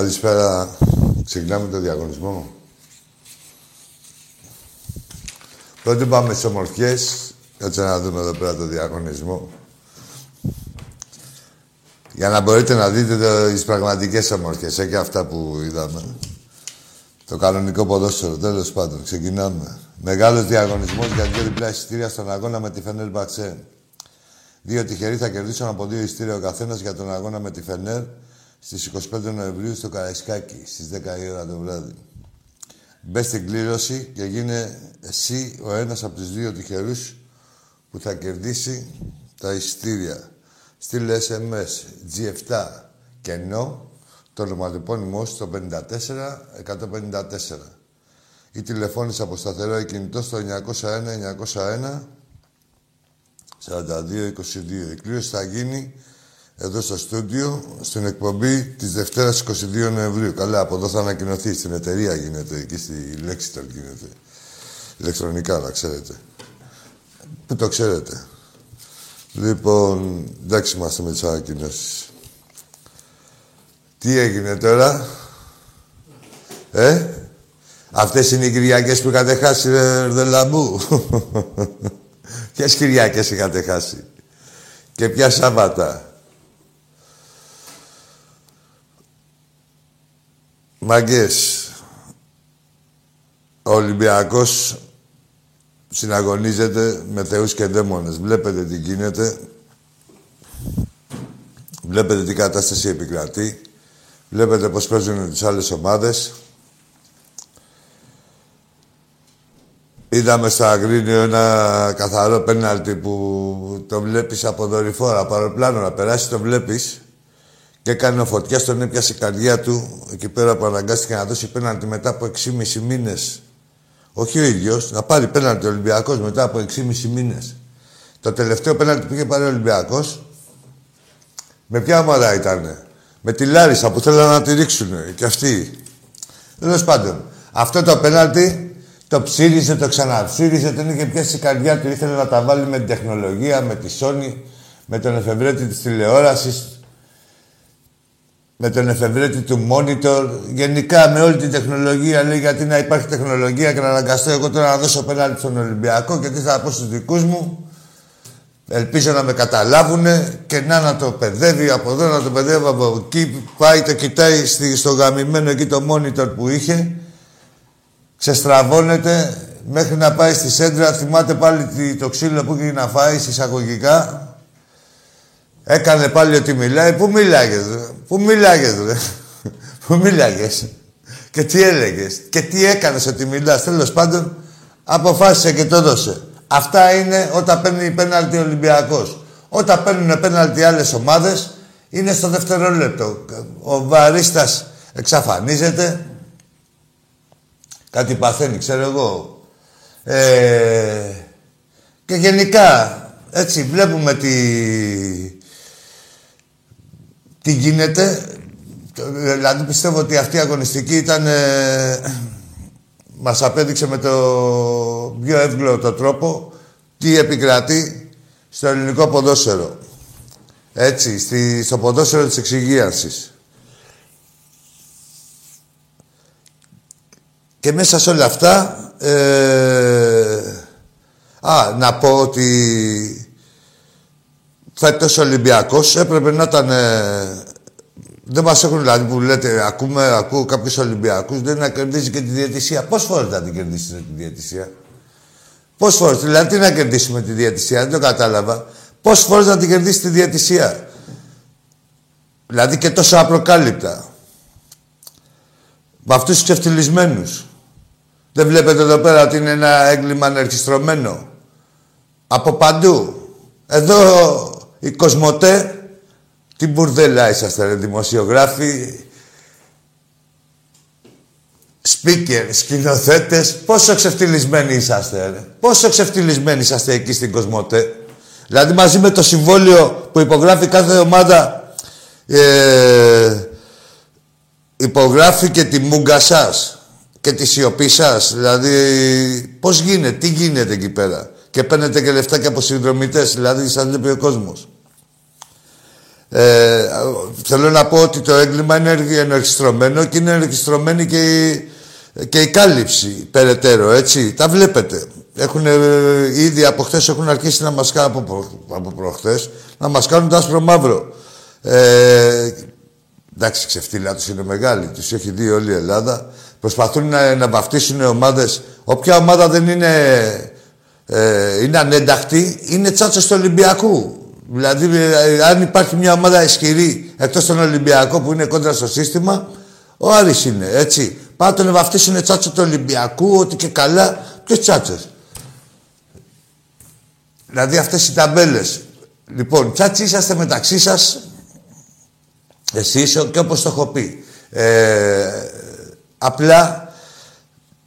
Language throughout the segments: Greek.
Καλησπέρα. Ξεκινάμε το διαγωνισμό. Πρώτη πάμε στις ομορφιές. Κάτσε να δούμε εδώ πέρα το διαγωνισμό. Για να μπορείτε να δείτε το, τις πραγματικές ομορφιές, ε, και αυτά που είδαμε. Το κανονικό ποδόσφαιρο, τέλος πάντων. Ξεκινάμε. Μεγάλος διαγωνισμός για δύο διπλά εισιτήρια στον αγώνα με τη Φενέρ Μπαξέ. Δύο τυχεροί θα κερδίσουν από δύο εισιτήρια ο καθένας για τον αγώνα με τη Φενέρ στις 25 Νοεμβρίου στο Καραϊσκάκι, στις 10 η ώρα το βράδυ. Μπες στην κλήρωση και γίνε εσύ ο ένας από τους δύο τυχερούς που θα κερδίσει τα ειστήρια. Στείλε SMS G7 και ενώ το ονοματεπώνυμό στο 54 154 ή τηλεφώνησε από σταθερό ή κινητό στο 901 901 4222. Η κλήρωση θα γίνει εδώ στο στούντιο, στην εκπομπή της Δευτέρας 22 Νοεμβρίου. Καλά, από εδώ θα ανακοινωθεί. Στην εταιρεία γίνεται, εκεί στη Lexington γίνεται. Ηλεκτρονικά, να ξέρετε. Πού το ξέρετε. Λοιπόν, εντάξει είμαστε με τις ανακοινώσεις. Τι έγινε τώρα; Ε, αυτές είναι οι Κυριακές που είχατε χάσει, ρε, Δελαμπού. Ποιες Κυριακές είχατε χάσει; Και ποια Σάββατα; Μάγκες, ο Ολυμπιακός συναγωνίζεται με θεούς και δαίμονες. Βλέπετε τι γίνεται. Βλέπετε τι κατάσταση επικρατεί. Βλέπετε πώς παίζουν τις άλλες ομάδες. Είδαμε στο Αγρίνιο ένα καθαρό πέναλτι που το βλέπεις από δορυφόρα, από αεροπλάνο να περάσει, το βλέπεις και έκανε φωτιά, τον έπιασε η καρδιά του εκεί πέρα που αναγκάστηκε να δώσει πέναντι μετά από 6,5 μήνες. Όχι ο ίδιος, να πάρει πέναντι ο Ολυμπιακός μετά από 6,5 μήνες. Το τελευταίο πέναντι που είχε πάρει ο Ολυμπιακός, με ποια ομάδα ήταν, με τη Λάρισα που θέλανε να τη ρίξουν και αυτοί. Τέλος πάντων, αυτό το πέναντι το ψήριζε, το ξαναψήριζε, τον είχε πιάσει η καρδιά του, ήθελε να τα βάλει με την τεχνολογία, με τη Sony, με τον εφευρέτη της τηλεόρασης, με τον εφευρέτη του monitor, γενικά με όλη την τεχνολογία, λέει γιατί να υπάρχει τεχνολογία και να αναγκαστώ εγώ τώρα να δώσω πέναντι στον Ολυμπιακό και τι θα πω στους δικούς μου. Ελπίζω να με καταλάβουν και να, να το παιδεύει από εδώ, να το παιδεύει από εκεί. Πάει, το κοιτάει στο γαμημένο εκεί το monitor που είχε. Ξεστραβώνεται μέχρι να πάει στη σέντρα. Θυμάται πάλι το ξύλο που είχε να φάει εισαγωγικά. Έκανε πάλι ότι μιλάει. Πού μιλάγες, ρε; Πού μιλάγες, ρε; Πού μιλάγες; Και τι έλεγες; Και τι έκανες ότι μιλάς; Τέλος πάντων, αποφάσισε και το έδωσε. Αυτά είναι όταν παίρνει πέναλτι ο Ολυμπιακός. Όταν παίρνουν πέναλτι άλλες ομάδες, είναι στο δευτερόλεπτο. Ο βαρίστας εξαφανίζεται. Κάτι παθαίνει, ξέρω εγώ. Ε, και γενικά, έτσι, βλέπουμε τη, τι γίνεται; Δηλαδή πιστεύω ότι αυτή η αγωνιστική ήταν... Ε, μας απέδειξε με το πιο εύγλωτο τρόπο τι επικρατεί στο ελληνικό ποδόσφαιρο. Έτσι, στη, στο ποδόσφαιρο της εξυγίανσης. Και μέσα σε όλα αυτά... Ε, α, να πω ότι φέτος ο Ολυμπιακός έπρεπε να ήταν... Ε, δεν μας έχουν δηλαδή που λέτε, ακούμε, ακούω κάποιους Ολυμπιακούς, δεν να κερδίζει και τη διαιτησία. Πώς φορές να την κερδίσει τη διαιτησία; Πώς φορές, δηλαδή τι να κερδίσουμε τη διαιτησία, δεν το κατάλαβα. Πώς φορές να την κερδίσει τη διαιτησία; Δηλαδή και τόσο απροκάλυπτα. Με αυτούς τους ξεφτυλισμένους. Δεν βλέπετε εδώ πέρα ότι είναι ένα έγκλημα ανερχιστρωμένο. Από παντού. Εδώ η Κοσμοτέ, τι μπουρδέλα είσαστε ρε δημοσιογράφοι, speaker, σκηνοθέτες, πόσο ξεφτυλισμένοι είσαστε ρε. Πόσο ξεφτυλισμένοι είσαστε εκεί στην Κοσμοτέ. Δηλαδή μαζί με το συμβόλαιο που υπογράφει κάθε ομάδα ε, υπογράφει και τη μούγκα σας και τη σιωπή σας. Δηλαδή πώς γίνεται, τι γίνεται εκεί πέρα. Και παίρνετε και λεφτά και από συνδρομητές, δηλαδή σας βλέπει ο κόσμος. Ε, θέλω να πω ότι το έγκλημα είναι ενορχιστρωμένο και είναι ενορχιστρωμένη και η, και η κάλυψη περαιτέρω, έτσι. Τα βλέπετε. Έχουν, ε, ήδη από χθες έχουν αρχίσει να μας κάνουν, από, από προχθές, να μας κάνουν το άσπρο μαύρο. Ε, εντάξει, ξεφτύλα τους είναι μεγάλη, τους έχει δει όλη η Ελλάδα. Προσπαθούν να, να βαφτίσουν ομάδες. Όποια ομάδα δεν είναι, ε, είναι ανένταχτη, είναι τσάτσος του Ολυμπιακού. Δηλαδή, ε, αν υπάρχει μια ομάδα ισχυρή εκτός των Ολυμπιακών που είναι κόντρα στο σύστημα, ο Άρης είναι, έτσι. Πάτε να βαφτίσουν τσάτσο του Ολυμπιακού, ότι και καλά. Ποιο τσάτσες. Δηλαδή αυτές οι ταμπέλες. Λοιπόν, τσάτσι είσαστε μεταξύ σας, εσείς και όπως το έχω πει. Ε, απλά,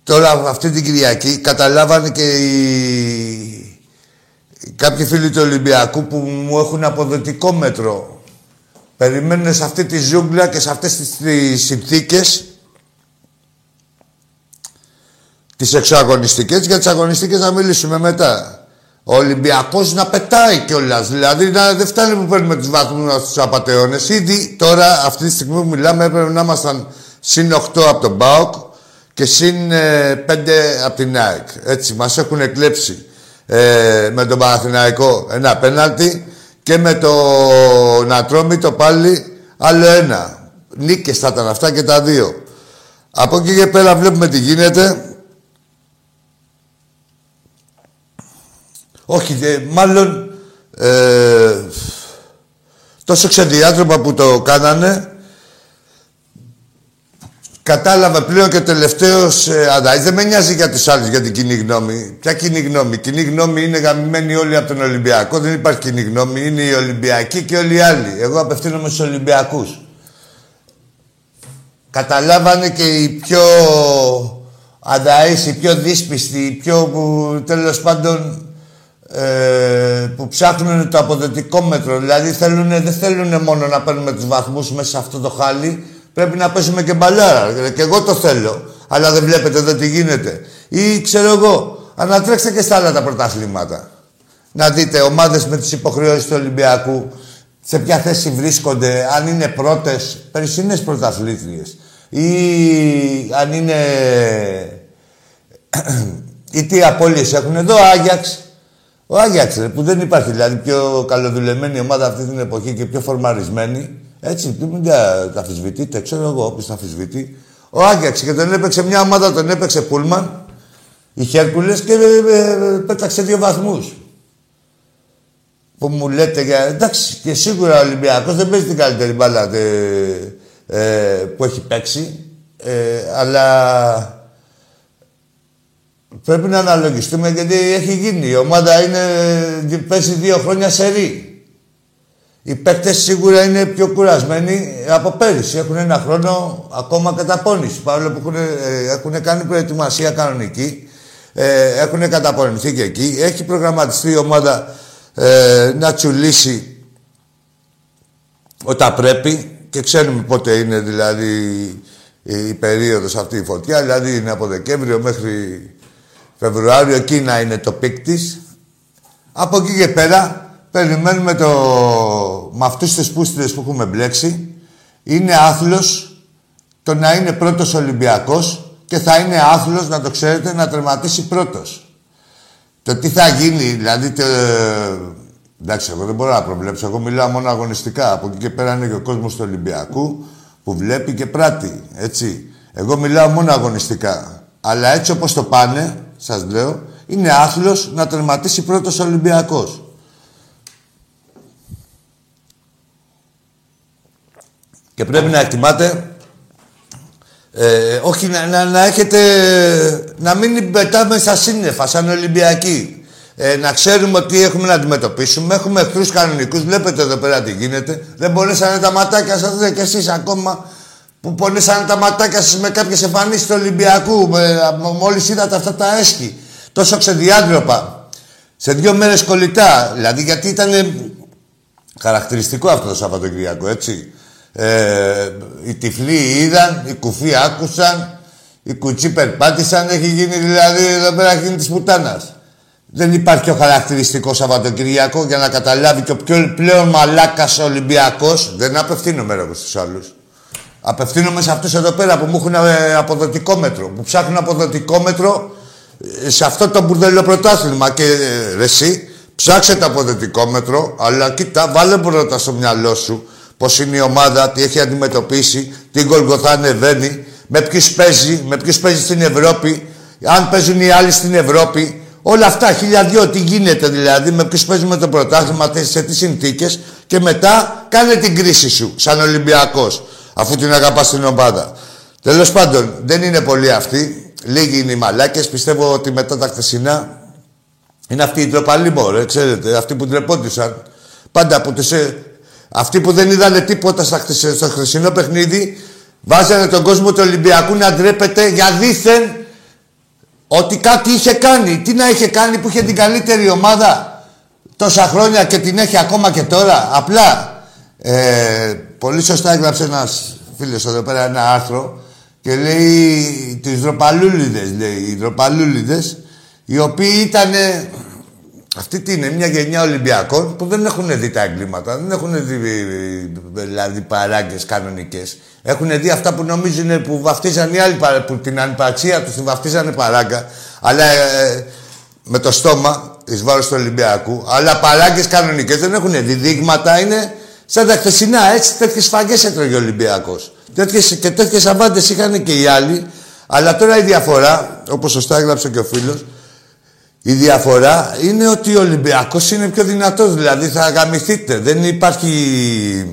τώρα αυτή την Κυριακή, καταλάβανε και οι, κάποιοι φίλοι του Ολυμπιακού που μου έχουν αποδοτικό μέτρο. Περιμένουν σε αυτή τη ζούγκλα και σε αυτές τις συνθήκες τις εξωαγωνιστικές, για τις αγωνιστικές να μιλήσουμε μετά. Ο Ολυμπιακός να πετάει κιόλας. Δηλαδή να, δεν φτάνει που παίρνουμε τους βαθμούς στου απαταιώνες. Ήδη τώρα, αυτή τη στιγμή που μιλάμε, έπρεπε να ήμασταν συν 8 από τον Μπάουκ και συν 5 ε, από την ΑΕΚ. Έτσι, μας έχουν εκλέψει ε, με τον Παναθηναϊκό ένα πέναλτι και με το το πάλι άλλο ένα. Νίκες θα ήταν αυτά και τα δύο. Από εκεί και πέρα βλέπουμε τι γίνεται. Όχι, μάλλον ε, τόσο ξεδιάτροπα που το κάνανε Κατάλαβα πλέον και τελευταίος ε, Δεν με νοιάζει για του άλλου για την κοινή γνώμη. Ποια κοινή γνώμη; Η κοινή γνώμη είναι γαμημένη όλοι από τον Ολυμπιακό. Δεν υπάρχει κοινή γνώμη. Είναι οι Ολυμπιακοί και όλοι οι άλλοι. Εγώ απευθύνομαι στους Ολυμπιακούς. Καταλάβανε και οι πιο ανταείς, οι πιο δύσπιστοι, οι πιο που τέλος πάντων ε, που ψάχνουν το αποδοτικό μέτρο. Δηλαδή θέλουν, δεν θέλουν μόνο να παίρνουμε τους βαθμούς μέσα σε αυτό το χάλι, πρέπει να παίζουμε και μπαλάρα. Και εγώ το θέλω, αλλά δεν βλέπετε εδώ τι γίνεται. Ή ξέρω εγώ, ανατρέξτε και στα άλλα τα πρωταθλήματα. Να δείτε ομάδες με τις υποχρεώσεις του Ολυμπιακού, σε ποια θέση βρίσκονται, αν είναι πρώτες, περισσίνες πρωταθλήτριες. Ή αν είναι... ή τι απώλειες έχουν εδώ, Άγιαξ, ο Άγιαξ, που δεν υπάρχει δηλαδή πιο καλοδουλεμένη ομάδα αυτή την εποχή και πιο φορμαρισμένη. Έτσι, μην τα, τα αφισβητείτε, ξέρω εγώ, όποιος τα αφισβητεί. Ο Άγιαξ και τον έπαιξε μια ομάδα, τον έπαιξε Πούλμαν, οι Χέρκουλες και ε, ε, πέταξε δύο βαθμούς. Που μου λέτε για... Εντάξει, και σίγουρα ο Ολυμπιακός δεν παίζει την καλύτερη μπάλα ε, που έχει παίξει. αλλά Πρέπει να αναλογιστούμε γιατί έχει γίνει. Η ομάδα είναι, πέσει δύο χρόνια σε ρί. Οι παίκτες σίγουρα είναι πιο κουρασμένοι από πέρυσι. Έχουν ένα χρόνο ακόμα καταπώνηση. Παρόλο που έχουν, ε, έχουν κάνει προετοιμασία κανονική. Ε, έχουν καταπονηθεί και εκεί. Έχει προγραμματιστεί η ομάδα ε, να τσουλήσει όταν πρέπει και ξέρουμε πότε είναι δηλαδή η περίοδος αυτή η φωτιά. Δηλαδή είναι από Δεκέμβριο μέχρι Φεβρουάριο εκεί να είναι το peak της. Από εκεί και πέρα περιμένουμε το... με αυτούς τους πούστιδες που έχουμε μπλέξει. Είναι άθλος το να είναι πρώτος Ολυμπιακός και θα είναι άθλος, να το ξέρετε, να τερματίσει πρώτος. Το τι θα γίνει, δηλαδή... Το... Εντάξει, εγώ δεν μπορώ να προβλέψω. Εγώ μιλάω μόνο αγωνιστικά. Από εκεί και πέρα είναι και ο κόσμος του Ολυμπιακού που βλέπει και πράττει. Έτσι. Εγώ μιλάω μόνο αγωνιστικά. Αλλά έτσι όπως το πάνε, σας λέω, είναι άθλος να τερματίσει πρώτος Ολυμπιακός. Και πρέπει να εκτιμάτε, ε, όχι να, να, έχετε, να μην πετάμε στα σύννεφα σαν Ολυμπιακοί. Ε, να ξέρουμε ότι έχουμε να αντιμετωπίσουμε. Έχουμε εχθρούς κανονικούς. Βλέπετε εδώ πέρα τι γίνεται. Δεν μπορέσανε τα ματάκια σας, και εσείς ακόμα που πονέσανε τα ματάκια σας με κάποιες εμφανίσεις του Ολυμπιακού. Με, μόλις είδατε αυτά τα έσχη. Τόσο ξεδιάντροπα. Σε δύο μέρες κολλητά. Δηλαδή γιατί ήταν χαρακτηριστικό αυτό το Σαββατοκυριακό, έτσι. Ε, οι τυφλοί είδαν, οι κουφοί άκουσαν, οι κουτσί περπάτησαν. Έχει γίνει δηλαδή εδώ πέρα γίνει της πουτάνας. Δεν υπάρχει ο χαρακτηριστικός Σαββατοκυριακό για να καταλάβει και ο πιο πλέον μαλάκας Ολυμπιακός. Δεν απευθύνομαι εγώ στους άλλους. Απευθύνομαι σε αυτούς εδώ πέρα που μου έχουν ε, αποδοτικό μέτρο. Που ψάχνουν αποδοτικό μέτρο ε, σε αυτό το μπουρδελό πρωτάθλημα. Και ε, ρε, εσύ, ψάξε το αποδοτικό μέτρο, αλλά κοίτα, βάλε πρώτα στο μυαλό σου πώ είναι η ομάδα, τι έχει αντιμετωπίσει, τι γκολγκοθά ανεβαίνει, με ποιους παίζει, με ποιους παίζει στην Ευρώπη, αν παίζουν οι άλλοι στην Ευρώπη. Όλα αυτά, χιλιαδιό, τι γίνεται δηλαδή, με ποιους παίζουμε το πρωτάθλημα, σε τι συνθήκες και μετά κάνε την κρίση σου σαν Ολυμπιακός, αφού την αγαπάς την ομάδα. Τέλος πάντων, δεν είναι πολλοί αυτοί. Λίγοι είναι οι μαλάκες. Πιστεύω ότι μετά τα χθεσινά είναι αυτοί οι τροπαλοί μόρε, ξέρετε, αυτοί που ντρεπόντουσαν. Πάντα που τους, ε, αυτοί που δεν είδανε τίποτα στα, στο χθεσινό παιχνίδι, βάζανε τον κόσμο του Ολυμπιακού να ντρέπεται για δίθεν ότι κάτι είχε κάνει. Τι να είχε κάνει που είχε την καλύτερη ομάδα τόσα χρόνια και την έχει ακόμα και τώρα. Απλά, ε, πολύ σωστά έγραψε ένας φίλος εδώ πέρα ένα άρθρο και λέει τις δροπαλούλιδες, λέει, οι δροπαλούλιδες, οι οποίοι ήταν αυτή τι είναι, μια γενιά Ολυμπιακών που δεν έχουν δει τα εγκλήματα, δεν έχουν δει δηλαδή παράγκες κανονικές. Έχουν δει αυτά που νομίζουν που βαφτίζαν οι άλλοι, που την ανυπαρξία τους την βαφτίζανε παράγκα, αλλά ε, με το στόμα εις βάρος του Ολυμπιακού. Αλλά παράγκες κανονικές δεν έχουν δει. Δείγματα είναι σαν τα χθεσινά, έτσι τέτοιες σφαγέ έτρωγε ο Ολυμπιακός. Και τέτοιες αβάντες είχαν και οι άλλοι. Αλλά τώρα η διαφορά, όπως σωστά έγραψε και ο φίλος, η διαφορά είναι ότι ο Ολυμπιακός είναι πιο δυνατός, δηλαδή θα αγαμηθείτε. Δεν υπάρχει...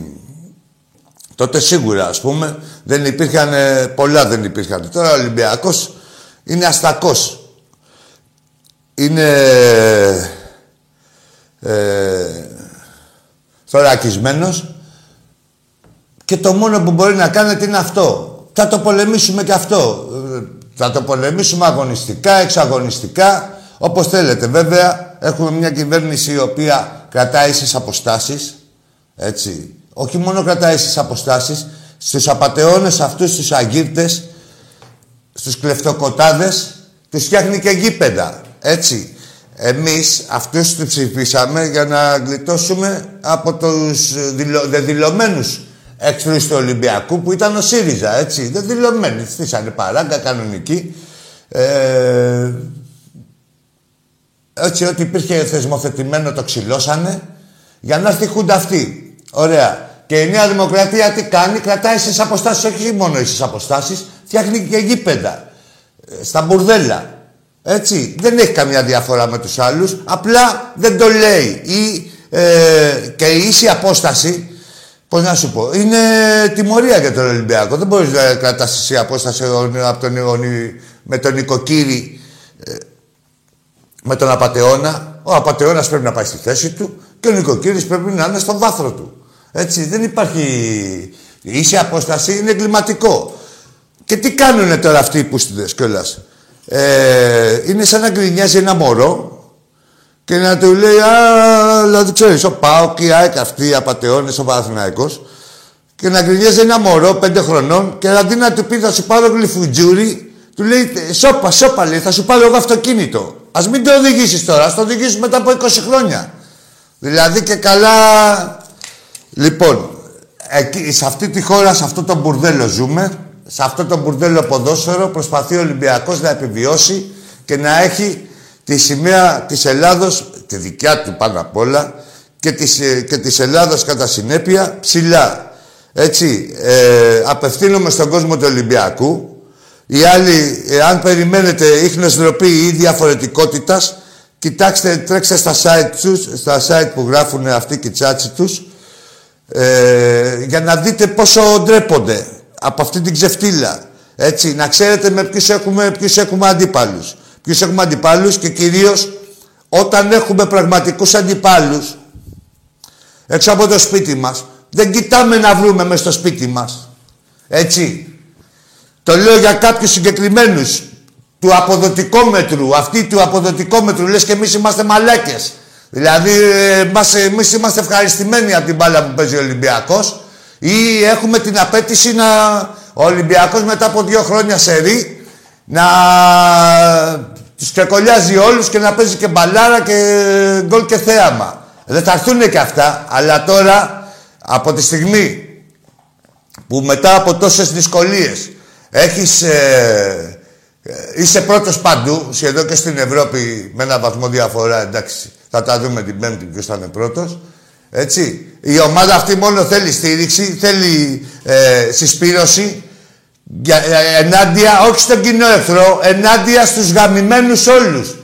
Τότε σίγουρα, ας πούμε, δεν υπήρχαν... Πολλά δεν υπήρχαν. Τώρα ο Ολυμπιακός είναι αστακός. Είναι... Ε, θωρακισμένος και το μόνο που μπορεί να κάνετε είναι αυτό. Θα το πολεμήσουμε και αυτό. Θα το πολεμήσουμε αγωνιστικά, εξαγωνιστικά, όπως θέλετε. Βέβαια, έχουμε μια κυβέρνηση η οποία κρατάει στις αποστάσεις, έτσι. Όχι μόνο κρατάει στις αποστάσεις, στους απατεώνες αυτούς, στους αγκύρτες, στους κλεφτοκοτάδες, τους φτιάχνει και γήπεδα, έτσι. Εμείς αυτούς τους ψηφίσαμε για να γλιτώσουμε από τους δηλω... δεδηλωμένους εχθρούς του Ολυμπιακού που ήταν ο ΣΥΡΙΖΑ, έτσι. Δεδηλωμένοι, στήσανε παράγκα κανονική. Ε, έτσι ότι υπήρχε θεσμοθετημένο το ξυλώσανε για να έρθει η χούντα αυτή. Ωραία. Και η Νέα Δημοκρατία τι κάνει, κρατάει στις αποστάσεις, όχι μόνο στις αποστάσεις, φτιάχνει και γήπεδα. Ε, στα μπουρδέλα. Έτσι. Δεν έχει καμιά διαφορά με τους άλλους. Απλά δεν το λέει. Ή, ε, και η ίση απόσταση, πώς να σου πω, είναι τιμωρία για τον Ολυμπιακό. Δεν μπορείς να κρατάσει απόσταση από τον, με τον οικοκύρη ε, με τον απατεώνα. Ο απατεώνας πρέπει να πάει στη θέση του και ο νοικοκύρης πρέπει να είναι στον βάθρο του. Έτσι, δεν υπάρχει... Η ίση απόσταση είναι εγκληματικό. Και τι κάνουνε τώρα αυτοί οι πούστιδες κιόλας; Ε, είναι σαν να γκρινιάζει ένα μωρό και να του λέει «Α, δηλαδή ξέρεις, ο Πάοκ, η ΑΕΚ, αυτοί οι απατεώνες, ο Παναθηναϊκός» και να γκρινιάζει ένα μωρό πέντε χρονών και αντί να του πει «Θα σου πάρω γλυφουτζούρι», του λέει «Σόπα, σόπα, λέει, θα σου πάρω εγώ αυτοκίνητο». Ας μην το οδηγήσεις τώρα, ας το οδηγήσεις μετά από 20 χρόνια. Δηλαδή και καλά... Λοιπόν, εκεί, σε αυτή τη χώρα, σε αυτό το μπουρδέλο ζούμε. Σε αυτό το μπουρδέλο ποδόσφαιρο προσπαθεί ο Ολυμπιακός να επιβιώσει και να έχει τη σημαία της Ελλάδος, τη δικιά του πάνω απ' όλα, και της, ε, και της Ελλάδος κατά συνέπεια ψηλά. Έτσι, ε, απευθύνομαι στον κόσμο του Ολυμπιακού, οι άλλοι, αν περιμένετε ίχνος ντροπή ή διαφορετικότητας, κοιτάξτε, τρέξτε στα site τους, στα site που γράφουν αυτοί και οι τσάτσι τους, ε, για να δείτε πόσο ντρέπονται από αυτή την ξεφτύλα. Έτσι, να ξέρετε με ποιους έχουμε, ποιους έχουμε αντίπαλους. Ποιους έχουμε αντιπάλους και κυρίως όταν έχουμε πραγματικούς αντιπάλους έξω από το σπίτι μας, δεν κοιτάμε να βρούμε μέσα στο σπίτι μας. Έτσι. Το λέω για κάποιους συγκεκριμένους του αποδοτικόμετρου, αυτοί του αποδοτικόμετρου, λες και εμείς είμαστε μαλάκες. Δηλαδή, εμείς, εμείς είμαστε ευχαριστημένοι από την μπάλα που παίζει ο Ολυμπιακός ή έχουμε την απέτηση να ο Ολυμπιακός μετά από δύο χρόνια σε ρί να Τους ξεκολλιάζει όλους και να παίζει και μπαλάρα και γκολ και θέαμα. Δεν θα έρθουν και αυτά, αλλά τώρα από τη στιγμή που μετά από τόσες δυσκολίες έχεις, ε, ε, είσαι πρώτος παντού, σχεδόν και στην Ευρώπη με ένα βαθμό διαφορά, εντάξει, θα τα δούμε την Πέμπτη ποιος θα είναι πρώτος, έτσι. Η ομάδα αυτή μόνο θέλει στήριξη, θέλει ε, συσπήρωση, για, ε, ενάντια, όχι στον κοινό εχθρό, ενάντια στους γαμημένους όλους.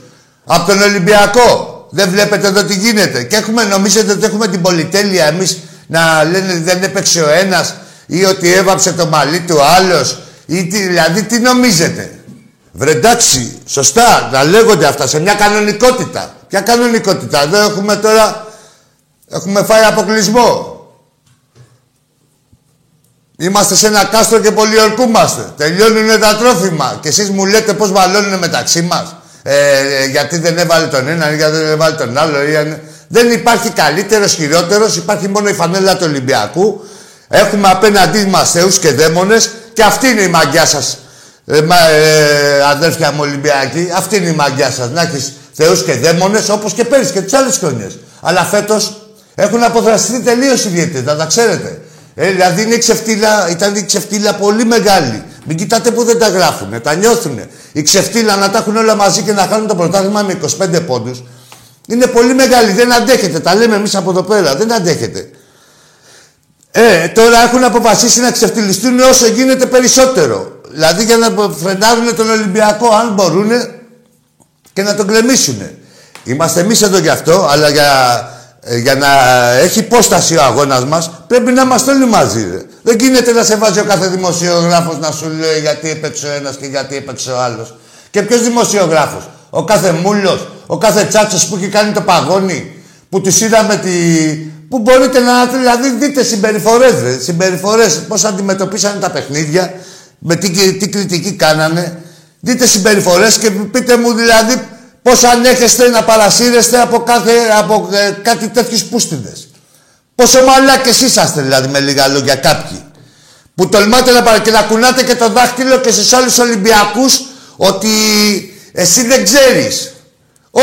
Από τον Ολυμπιακό. Δεν βλέπετε εδώ τι γίνεται. Και έχουμε, νομίζετε ότι έχουμε την πολυτέλεια εμείς να λένε δεν έπαιξε ο ένας ή ότι έβαψε το μαλλί του άλλος ή τι, δηλαδή τι νομίζετε; Βρε εντάξει, σωστά, να λέγονται αυτά σε μια κανονικότητα. Ποια κανονικότητα; Εδώ έχουμε τώρα, έχουμε φάει αποκλεισμό. Είμαστε σε ένα κάστρο και πολιορκούμαστε. Τελειώνουν τα τρόφιμα. Και εσείς μου λέτε πώς βαλώνουν μεταξύ μας. Ε, γιατί δεν έβαλε τον ένα, γιατί δεν έβαλε τον άλλο. Δεν υπάρχει καλύτερος, χειρότερος. Υπάρχει μόνο η φανέλα του Ολυμπιακού. Έχουμε απέναντί μας θεούς και δαίμονες. Και αυτή είναι η μαγιά σας. Ε, ε, αδέρφια μου Ολυμπιακοί. Αυτή είναι η μαγιά σας. Να έχεις θεούς και δαίμονες όπως και πέρυσι και τις άλλες χρονιές. Αλλά φέτος έχουν αποδραστεί τελείως οι διαιτητές, να τα ξέρετε. Ε, δηλαδή είναι ξεφτύλα, ήταν η ξεφτύλα πολύ μεγάλη. Μην κοιτάτε που δεν τα γράφουν, τα νιώθουν. Η ξεφτύλα να τα έχουν όλα μαζί και να χάνουν το πρωτάθλημα με 25 πόντους. Είναι πολύ μεγάλη, δεν αντέχετε. Τα λέμε εμείς από εδώ πέρα, δεν αντέχετε. Ε, τώρα έχουν αποφασίσει να ξεφτυλιστούν όσο γίνεται περισσότερο. Δηλαδή για να φρενάρουν τον Ολυμπιακό, αν μπορούν, και να τον κρεμίσουν. Είμαστε εμείς εδώ γι' αυτό, αλλά για ε, για να έχει υπόσταση ο αγώνας μας, πρέπει να είμαστε όλοι μαζί. Ρε. Δεν γίνεται να σε βάζει ο κάθε δημοσιογράφος να σου λέει γιατί έπαιξε ο ένας και γιατί έπαιξε ο άλλος. Και ποιος δημοσιογράφος; Ο κάθε μούλος, ο κάθε τσάτσος που έχει κάνει το παγόνι, που τους είδαμε τη... Που μπορείτε να... Δηλαδή δείτε συμπεριφορές, ρε. Συμπεριφορές, πώς αντιμετωπίσανε τα παιχνίδια, με τι, τι κριτική κάνανε. Δείτε συμπεριφορές και πείτε μου δηλαδή Πώς ανέχεστε να παρασύρεστε από, κάθε, από ε, κάτι τέτοιους πούστιδες. Πόσο μαλάκες είσαστε δηλαδή με λίγα λόγια κάποιοι. Που τολμάτε να παρα... και να κουνάτε και το δάχτυλο και στους άλλους Ολυμπιακούς ότι εσύ δεν ξέρεις.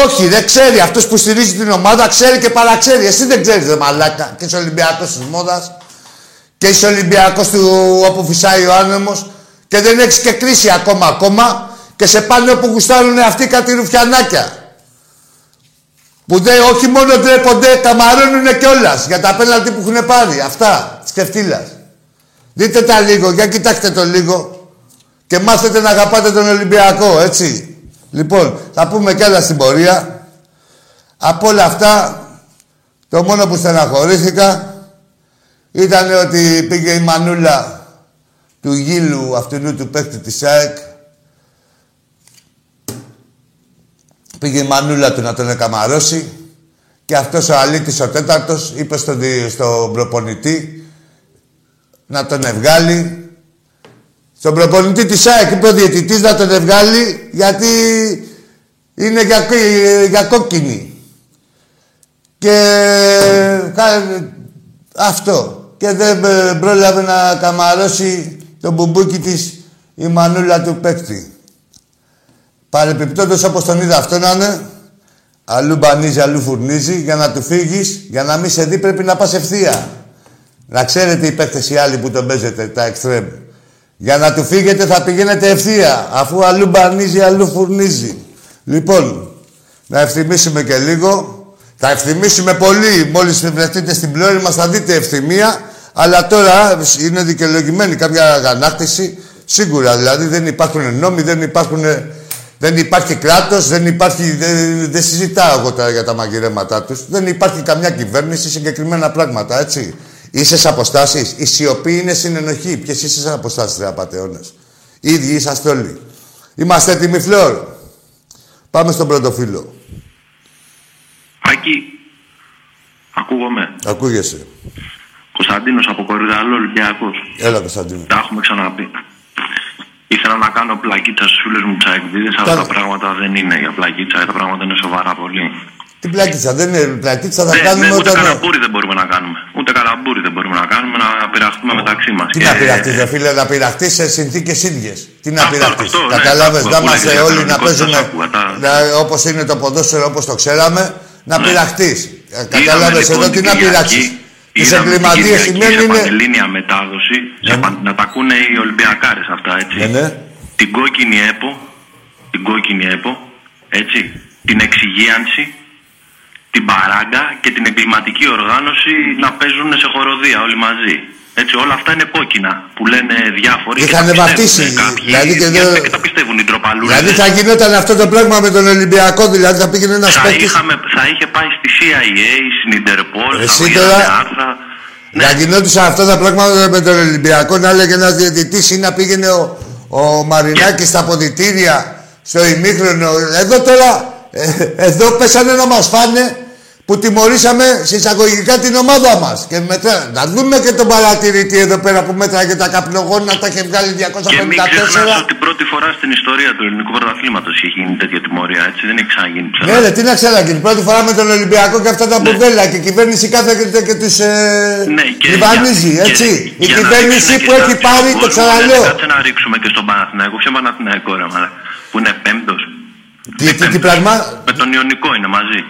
Όχι, δεν ξέρει. Αυτός που στηρίζει την ομάδα ξέρει και παραξέρει. Εσύ δεν ξέρεις, δε μαλάκα. Και είσαι Ολυμπιακός της μόδας. Και είσαι Ολυμπιακός του όπου φυσάει ο άνεμος. Και δεν έχεις και κρίση ακόμα ακόμα και σε πάνε όπου γουστάρουν αυτοί κάτι ρουφιανάκια. Που δεν, όχι μόνο ντρέπονται, τα μαρώνουν κιόλας για τα πέναλτι που έχουν πάρει. Αυτά, σκεφτήλα. Δείτε τα λίγο, για κοιτάξτε το λίγο και μάθετε να αγαπάτε τον Ολυμπιακό, έτσι. Λοιπόν, θα πούμε κι άλλα στην πορεία. Από όλα αυτά, το μόνο που στεναχωρήθηκα ήταν ότι πήγε η μανούλα του γύλου αυτού του παίκτη της ΑΕΚ Πήγε η μανούλα του να τον εκαμαρώσει και αυτός ο αλήτης ο τέταρτος είπε στον, στο προπονητή να τον ευγάλει. Στον προπονητή της ΑΕΚ είπε ο διαιτητής να τον ευγάλει γιατί είναι για, για κόκκινη. Και αυτό. Και δεν πρόλαβε να καμαρώσει το μπουμπούκι της η μανούλα του παίκτη. Παρεπιπτόντως όπως τον είδα αυτό να είναι, αλλού μπανίζει, αλλού φουρνίζει, για να του φύγεις, για να μην σε δει πρέπει να πας ευθεία. Να ξέρετε οι παίκτες οι άλλοι που τον παίζετε, τα εξτρέμ. Για να του φύγετε θα πηγαίνετε ευθεία, αφού αλλού μπανίζει, αλλού φουρνίζει. Λοιπόν, να ευθυμίσουμε και λίγο. Θα ευθυμίσουμε πολύ. Μόλις βρεθείτε στην πλώρη μας θα δείτε ευθυμία. Αλλά τώρα είναι δικαιολογημένη κάποια αγανάκτηση. Σίγουρα δηλαδή δεν υπάρχουν νόμοι, δεν υπάρχουν δεν υπάρχει κράτος, δεν υπάρχει. Δεν, δεν συζητάω εγώ τώρα για τα μαγειρέματά τους. Δεν υπάρχει καμιά κυβέρνηση, συγκεκριμένα πράγματα, έτσι. Είσαι σε αποστάσεις. Η σιωπή είναι συνενοχή. Ποιες είσαι σε αποστάσεις, ρε απαταιώνε. ίδιοι είσαστε όλοι. Είμαστε έτοιμοι, Φλόρ. Πάμε στον πρώτο φίλο. Άκη, ακούγομαι. Ακούγεσαι. Κωνσταντίνος από Κορυδαλό, Ολυμπιακός. Έλα, Κωνσταντίνο. Τα έχουμε ξαναπεί. Ήθελα να κάνω πλακίτσα στους φίλους μου τσαϊκδίδε, αλλά τα πράγματα δεν είναι για πλακίτσα. Τα πράγματα είναι σοβαρά πολύ. Τι πλακίτσα, δεν είναι πλακίτσα, θα δεν, κάνουμε ναι, όταν. Ούτε κανένα δεν μπορούμε να κάνουμε. Ούτε ούτε καλαμπούρι δεν μπορούμε να κάνουμε να πειραχτούμε μεταξύ μας. Τι να πειραχτείς, δε φίλε, να πειραχτείς σε συνθήκες ίδιες. Τι να Αυτό, πειραχτείς. αυτό, ναι, Καταλάβει, αυτό να που είμαστε λέγεται όλοι να κανονικότητα, παίζουμε άκουγα τα- όπως είναι το ποδόσφαιρο όπως το ξέραμε, να Ναι. πειραχτείς. Είδαμε, Κατάλαβες λοιπόν, εδώ τι την να Κυριακή- πειράξεις. Τις είδαμε την εγκληματίε Κυριακή σημαίνει σε είναι. πανελλήνια μετάδοση, σε Ναι. παν- να τα ακούνε οι Ολυμπιακάρες αυτά, έτσι. Ναι, ναι. Την κόκκινη ΕΠΟ, την κόκκινη ΕΠΟ, έτσι. Την εξυγίανση, την παράγκα και την εγκληματική οργάνωση να παίζουν σε χοροδία όλοι μαζί. Έτσι, όλα αυτά είναι κόκκινα που λένε διάφοροι. και Είχανε τα πιστεύουν βαφτίσει, κάποιοι, δηλαδή και γιατί δεν- και τα πιστεύουν οι ντροπαλούρες. Δηλαδή θα γινόταν αυτό το πράγμα με τον Ολυμπιακό, δηλαδή θα πήγαινε ένας θα, παίκτη. είχαμε, θα είχε πάει στη CIA, στην Interpol, Εσύ θα τώρα- βγαίνανε άρθρα. Να γινόντουσαν αυτά τα πράγματα με τον Ολυμπιακό, να έλεγε ένας διαιτητής ή να πήγαινε ο, ο Μαρινάκης στα ποδητήρια, στο ημίχρονο. Εδώ τώρα, ε, εδώ πέσανε να μας φάνε που τιμωρήσαμε συσσαγωγικά την ομάδα μας. Και μετρά, να δούμε και τον παρατηρητή εδώ πέρα που μέτραγε τα καπνογόνα, τα είχε βγάλει Και μην 254. ξεχνάς ότι πρώτη φορά στην ιστορία του ελληνικού πρωταθλήματος είχε γίνει τέτοια τιμωρία, έτσι. Δεν έχει ξαναγίνει Ναι, ξανά. ρε, τι να ξαναγίνει. Πρώτη φορά με τον Ολυμπιακό και αυτά τα μπουρδέλα. Και η κυβέρνηση κάθεται και τους ε, Ναι, και λιβανίζει, για- έτσι. και- η για να κυβέρνηση ρίξουμε που και έχει στα- πάρει, στον το κόσμο, ξαναλέω. ναι, Κάτσε να ρίξουμε και στον Παναθηναϊκό. Ποιο Παναθηναϊκό, ρε, μαλά, που είναι πέμπτος. Τι, τι, τι πράγμα, Με τον Ιωνικό είναι μαζί.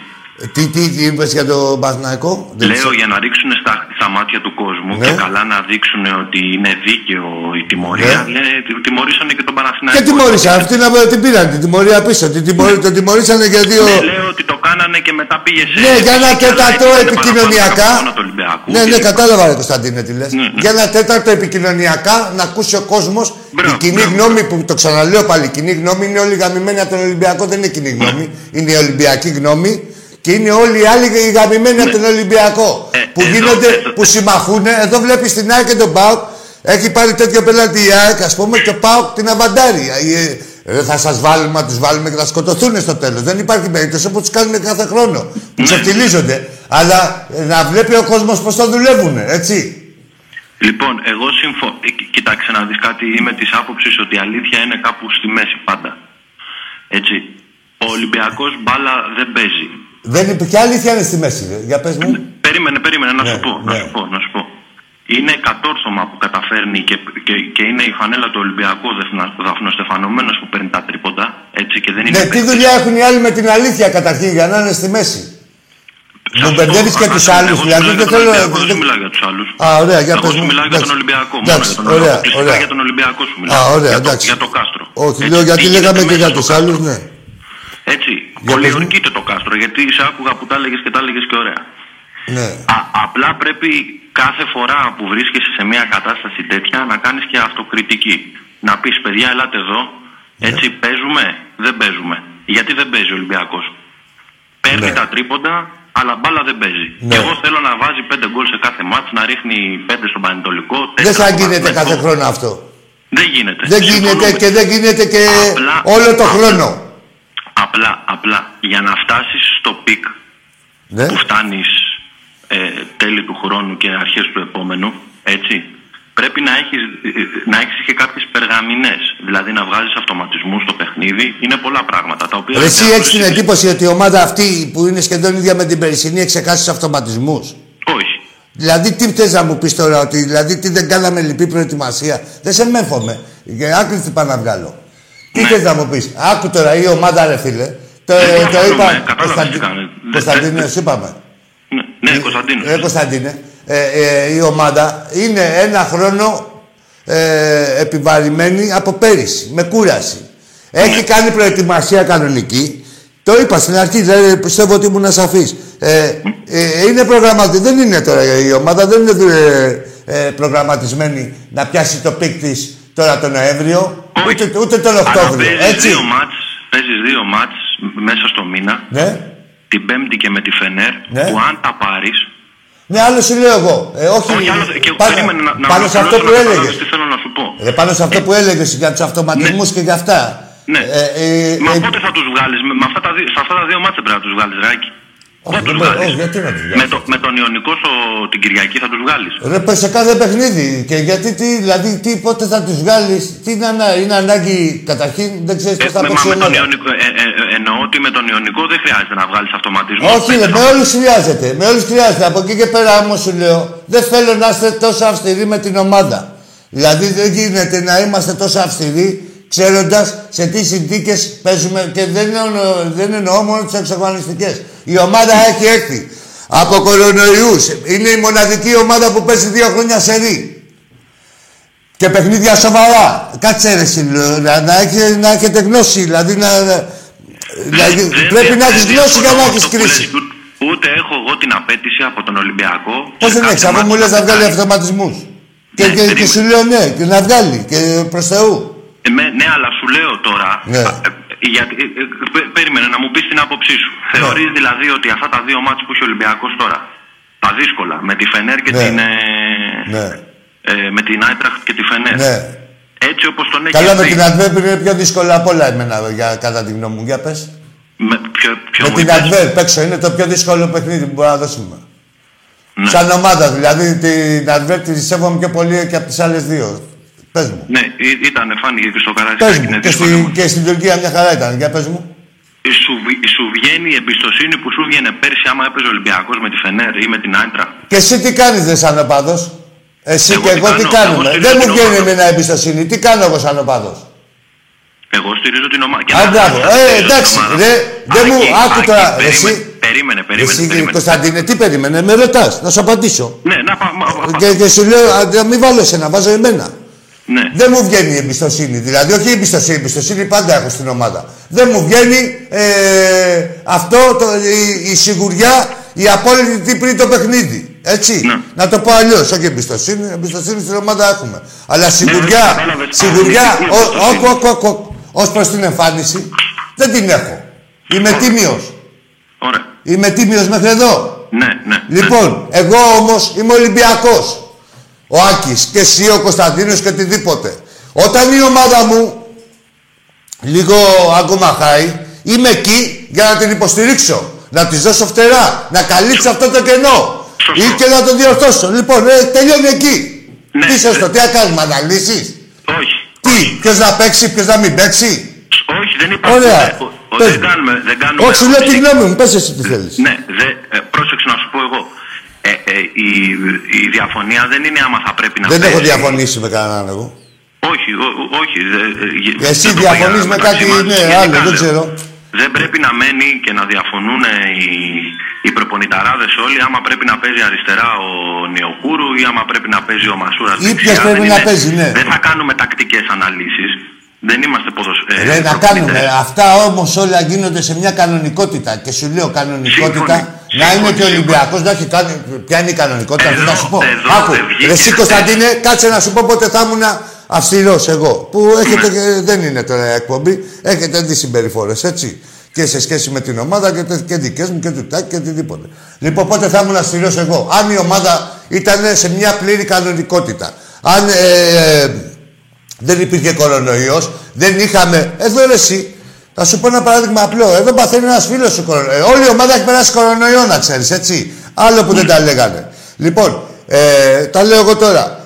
Τι, τι, τι είπες για το Παναθηναϊκό; Δεν Λέω ξέρω. για να ρίξουν στα, στα μάτια του κόσμου Ναι. και καλά να δείξουν ότι είναι δίκαιο η τιμωρία. Ναι. Λένε, τι- τιμωρήσανε και τον Παναθηναϊκό. Και τιμωρήσαν, αυτοί να την πήραν, την τιμωρία πίσω. Την τιμωρή, το τιμωρήσανε για δύο. Ναι, λέω ότι το κάνανε και μετά πήγε σε. Ναι, για ένα και τέταρτο άλλα, επικοινωνιακά. παραπάνω του Ολυμπιακού Ναι, και ναι, λοιπά. κατάλαβα, ρε Κωνσταντίνε, τι λες. Ναι, ναι. Για ένα τέταρτο επικοινωνιακά να ακούσει ο κόσμος η Μπράβο, κοινή μπράβο. γνώμη που το ξαναλέω πάλι. Η κοινή γνώμη είναι όλοι γαμημένοι από τον Ολυμπιακό, δεν είναι κοινή γνώμη. Είναι η Ολυμπιακή γνώμη και είναι όλοι οι άλλοι οι γαμημένοι από τον Ολυμπιακό. Ε, που εδώ- γίνονται, εδώ- που συμμαχούν. Εδώ βλέπεις την ΑΕΚ και τον ΠΑΟΚ. Έχει πάρει τέτοιο πελάτη η ΑΕΚ, ας πούμε, και ο ΠΑΟΚ την αβαντάρει. Ε, ε, θα σας βάλουμε, να τους βάλουμε και θα σκοτωθούν στο τέλος. Δεν υπάρχει περίπτωση όπω τους κάνουν κάθε χρόνο. Που Ναι. ξεφτιλίζονται. Αλλά ε, να βλέπει ο κόσμος πώς το δουλεύουν, έτσι. Λοιπόν, εγώ συμφωνώ. Κοιτάξτε να δεις κάτι. Είμαι της άποψης ότι η αλήθεια είναι κάπου στη μέση πάντα. Έτσι. Ο Ολυμπιακός μπάλα δεν παίζει. Δεν είπε και αλήθεια είναι στη μέση. ρε. Για πες μου. Περίμενε, περίμενε να Ναι, σου πω. Να ναι. σου πω, να σου πω. Είναι κατόρθωμα που καταφέρνει και, και, και είναι η φανέλα του Ολυμπιακού δαφνοστεφανωμένο που παίρνει τα τρίποντα. Έτσι και δεν είναι. Ναι, τι παίκτης. δουλειά έχουν οι άλλοι με την αλήθεια καταρχήν για να είναι στη μέση; Θα Μου σου μπερδεύεις πω, και α, τους α, άλλους. εγώ σου Δηλαδή μιλάω δεν για τον θέλω. Ολυμπιακό, Δεν δεν- σου μιλάω για τους άλλους. Α, ωραία, για Εγώ πες σου μου. μιλάω για τον Εντάξει. Ολυμπιακό. Μόνο Εντάξει, για τον ωραία, αποκλειστικά ωραία. για τον Ολυμπιακό σου Α, μιλάω. ωραία, για, το, εντάξει. για το κάστρο. Όχι, Έτσι, λέω τι γιατί γίνεται λέγαμε και μέσα για στο τους κάστρο. άλλου, ναι. Έτσι. Για Πολιορκείται το κάστρο γιατί σε άκουγα που τα έλεγες και τα έλεγες και ωραία. Ναι. Α, απλά πρέπει κάθε φορά που βρίσκεσαι σε μια κατάσταση τέτοια να κάνεις και αυτοκριτική. Να πεις παιδιά ελάτε εδώ, Ναι. έτσι παίζουμε, δεν παίζουμε. Γιατί δεν παίζει ο Ολυμπιακός; Παίρνει Ναι. τα τρίποντα, αλλά μπάλα δεν παίζει. Ναι. Και εγώ θέλω να βάζει πέντε γκολ σε κάθε μάτς, να ρίχνει πέντε στον Πανετολικό. Δεν τέσσερα θα στον γίνεται Παναθηναϊκό. κάθε χρόνο αυτό. Δεν γίνεται. Δεν γίνεται Συμφωνούμε. και δεν γίνεται και Απλά- όλο το χρόνο. Απλά, απλά, για να φτάσεις στο peak Ναι. που φτάνεις ε, τέλη του χρόνου και αρχές του επόμενου, έτσι, πρέπει να έχεις, ε, να έχεις και κάποιες περγαμηνές. Δηλαδή να βγάζεις αυτοματισμούς στο παιχνίδι. Είναι πολλά πράγματα τα οποία... Ρε, Εσύ έχεις την εντύπωση ότι η ομάδα αυτή που είναι σχεδόν ίδια με την περσινή έχει ξεχάσει τους αυτοματισμούς; Όχι. Δηλαδή, τι θες να μου πεις τώρα, ότι δηλαδή τι δεν κάναμε λυπή προετοιμασία; Δεν σε μέφομαι. Για άκρη τι πάω να βγάλω. Τι Ναι. θες να μου πεις; Άκου τώρα η ομάδα, ρε φίλε. Το, Δεν το διαφωνούμε, είπα. κατάλαβα Κωνσταντι- τι κάνετε. Κωνσταντίνε, Δεν- σου είπαμε. Ναι, ναι Κωνσταντίνο. Ε, Κωνσταντίνε, ε, ε, η ομάδα είναι ένα χρόνο ε, επιβαρημένη από πέρυσι, με κούραση. Έχει κάνει προετοιμασία κανονική. Το είπα στην αρχή, δηλαδή πιστεύω ότι ήμουν σαφής. Ε, ε, είναι προγραμματισμένη, δεν είναι τώρα η ομάδα, δεν είναι ε, ε, προγραμματισμένη να πιάσει το peak της τώρα τον Νοέμβριο, Όχι. ούτε, ούτε τον Αλλά Οκτώβριο. παίζεις Έτσι. δύο μάτς, παίζεις δύο μάτς μέσα στο μήνα, Ναι. την Πέμπτη και με τη Φενέρ, Ναι. που αν τα πάρεις, Ναι, άλλο σου λέω εγώ. Ε, όχι, Όχι, άλλο, και πάνω, περίμενε να, να πάνω σε αυτό ολοκληρώσω που να έλεγες. καταλάβεις Τι θέλω να σου πω. Ε, πάνω σε αυτό που έλεγες για τους αυτοματισμούς και για αυτά. Ναι. Ε, ε, Μα ε, πότε θα τους βγάλεις, με, με αυτά τα δύο, σε αυτά τα δύο μάτια πρέπει να τους βγάλεις, Ράκη. Όχι, Δεν δεν τους μπορεί- βγάλεις. όχι, γιατί να τους Με, βγάλεις; το, με τον Ιωνικό στο, την Κυριακή θα τους βγάλεις. Ρε πες σε κάθε παιχνίδι. Και γιατί τι, δηλαδή, τι, πότε θα τους βγάλεις; Τι είναι, ανά, είναι ανάγκη, καταρχήν, δεν ξέρεις πώς Ε, θα με, παίξει μα, η με τον ομάδα. Ιωνικό, ε, ε, ε, εννοώ ότι με τον Ιωνικό δεν χρειάζεται να βγάλεις αυτοματισμό. Όχι, ρε, με όλους χρειάζεται. Με όλους χρειάζεται. Από εκεί και πέρα όμως σου λέω, δεν θέλω να είστε τόσο αυστηροί με την ομάδα. Δηλαδή δεν γίνεται να είμαστε τόσο αυστηροί ξέροντας σε τι συνθήκες παίζουμε και δεν εννοώ, δεν εννοώ μόνο τις εξαγωνιστικές. Η ομάδα έχει έρθει από κορονοϊούς. Είναι η μοναδική ομάδα που παίζει δύο χρόνια σε ρί. Και παιχνίδια σοβαρά. Κάτσε ρε εσύ, λέω, να, να, έχετε, να έχετε γνώση, δηλαδή να... δηλαδή, Δεν- πρέπει δεν- να έχεις δεν γνώση για διαφωνώ να με έχεις αυτό που κρίση. λες, ούτε- Ούτε έχω εγώ την απέτηση από τον Ολυμπιακό. Πώς σε δεν κάθε έχεις, αφού μάτς μου λες να βγάλει κάνει. αυτοματισμούς. Και, Ναι, και, και περίμενε. σου λέω ναι, και να βγάλει, και προς Θεού. Ε, με- ναι, αλλά σου λέω τώρα. Ναι. α, ε, γιατί, ε, ε, πε- περίμενε να μου πεις την άποψή σου. Θεωρείς δηλαδή ότι αυτά τα δύο μάτς που έχει ο Ολυμπιακός τώρα, τα δύσκολα, με τη Φενέρ και Ναι. την. ε, Ναι. ε, με την Άιτραχτ και τη Φενέρ. Ναι. Έτσι όπως τον έχει Καλά με δει. την Αντβέρπ είναι πιο δύσκολο απ' όλα εμένα, για, κατά τη γνώμη μου. Για πες. Με, ποιο, ποιο με μου την είπες; Αντβέρπ έξω είναι το πιο δύσκολο παιχνίδι που μπορούμε να δώσουμε. Ναι. Σαν ομάδα, δηλαδή την Αντβέρπ τη σέβομαι πιο πολύ και από τις άλλες δύο. Πες μου. Ναι, ή- ήταν, φάνηκε και στο Πες Καραϊσκάκι. μου. Και, στη, και στην Τουρκία μια χαρά ήταν. Για πες μου. Σου, βγ- σου βγαίνει η εμπιστοσύνη που σου βγαίνει πέρσι άμα έπαιζε ο Ολυμπιακός με τη Φενέρ ή με την Άιτρα. Και εσύ τι κάνεις δε σαν οπαδός. Εσύ Εγώ και τι εγώ τι κάνω, κάνουμε; εγώ στηρίζω Δεν μου την βγαίνει ομάδα. εμένα εμπιστοσύνη. Τι κάνω εγώ σαν οπαδός. Εγώ στηρίζω την ομάδα. Α, μπράβο. Ε, εντάξει, ρε, δεν μου- άκου τώρα, εσύ- Περίμενε, περίμενε. Εσύ, περίμενε. Κωνσταντίνε, τι περίμενε, με ρωτάς, να σου απαντήσω. Ναι, να πάμε. Και, και σου λέω, α, να μην βάλω εσένα, βάζω εμένα. Ναι. Δεν μου βγαίνει η εμπιστοσύνη. Δηλαδή, όχι η εμπιστοσύνη, η εμπιστοσύνη πάντα έχω στην ομάδα. Δεν μου βγαίνει ε, αυτό, το, η, η σιγουριά, η απόλυτη πριν το παιχνίδι. Έτσι. Ναι. Να το πω αλλιώς. Όχι εμπιστοσύνη, εμπιστοσύνη στην ομάδα έχουμε. Αλλά σιγουριά, όχι, κατάλαβες. σιγουριά, Αρνητική εμπιστοσύνη. όκου, όκου, όκου, ως προς την εμφάνιση, δεν την έχω. Είμαι Ωραία. τίμιος. Ωραία. Είμαι τίμιος μέχρι εδώ. Ναι, ναι. Λοιπόν, εγώ όμως είμαι Ολυμπιακός. Ο Άκης και εσύ ο Κωνσταντίνος και οτιδήποτε. Όταν η ομάδα μου λίγο ακόμα χάει, είμαι εκεί για να την υποστηρίξω. Να της δώσω φτερά. Να καλύψω αυτό το κενό. Σωστό. Ή και να το διορθώσω. Λοιπόν, ε, τελειώνει εκεί. Ναι, Τι σωστό, ναι. τι να κάνουμε, αναλύσεις; Όχι. Τι, ποιος να παίξει, ποιος να μην παίξει; Όχι, δεν υπάρχει. Ωραία. δεν- ο- ο- Πες Δεν μου. κάνουμε. Δεν κάνουμε Όχι, σου λέω τη όχι. γνώμη μου, πες εσύ τι θέλεις. Ναι, δε, ε, πρόσεξε να σου πω εγώ. Ε, ε, η, η διαφωνία δεν είναι άμα θα πρέπει να Δεν έχω παίζει. διαφωνήσει με κανέναν εγώ. Όχι, ο- ο- όχι. δε- ε, γε- Και εσύ δεν το διαφωνείς πήγα με μεταξύ κάτι, μας. ναι, Γενικά άλλο, δεν λέω. ξέρω. Δεν πρέπει να μένει και να διαφωνούν οι, οι προπονηταράδες όλοι άμα πρέπει να παίζει αριστερά ο Νεοκούρου ή άμα πρέπει να παίζει ο Μασούρας Ή δεξιά. ποιος πρέπει Δεν να είναι- παίζει, ναι. Δεν θα κάνουμε τακτικές αναλύσεις. Δεν είμαστε ποδοσφαίρες. Ρε, να κάνουμε. Αυτά όμως όλα γίνονται σε μια κανονικότητα. Και σου λέω κανονικότητα Σύμφωνοι. να είναι Σύμφωνοι, και ο σύμφωνοι. Ολυμπιακός να έχει κάνει. Ποια είναι η κανονικότητα, Εδώ, αυτό να σου πω. εδώ Άκου. δεν βγήκε Ρε, εσύ χθες. Κωνσταντίνε, κάτσε να σου πω πότε θα ήμουν αυστηρός εγώ. Που έχετε, και- δεν είναι τώρα εκπομπή, έχετε δει συμπεριφορές, έτσι. Και σε σχέση με την ομάδα και, τε- και δικές μου και του τάκ και οτιδήποτε. Λοιπόν, πότε θα ήμουν αυστηρός εγώ. Αν η ομάδα ήταν σε μια πλήρη κανονικότητα. Αν ε, δεν υπήρχε κορονοϊός, δεν είχαμε. Εδώ ρε εσύ, θα σου πω ένα παράδειγμα απλό. Εδώ παθαίνει ένας φίλος σου κορονοϊό. Όλη η ομάδα έχει περάσει κορονοϊό, να ξέρεις, έτσι. Άλλο που δεν τα λέγανε. Λοιπόν, ε, τα λέω εγώ τώρα.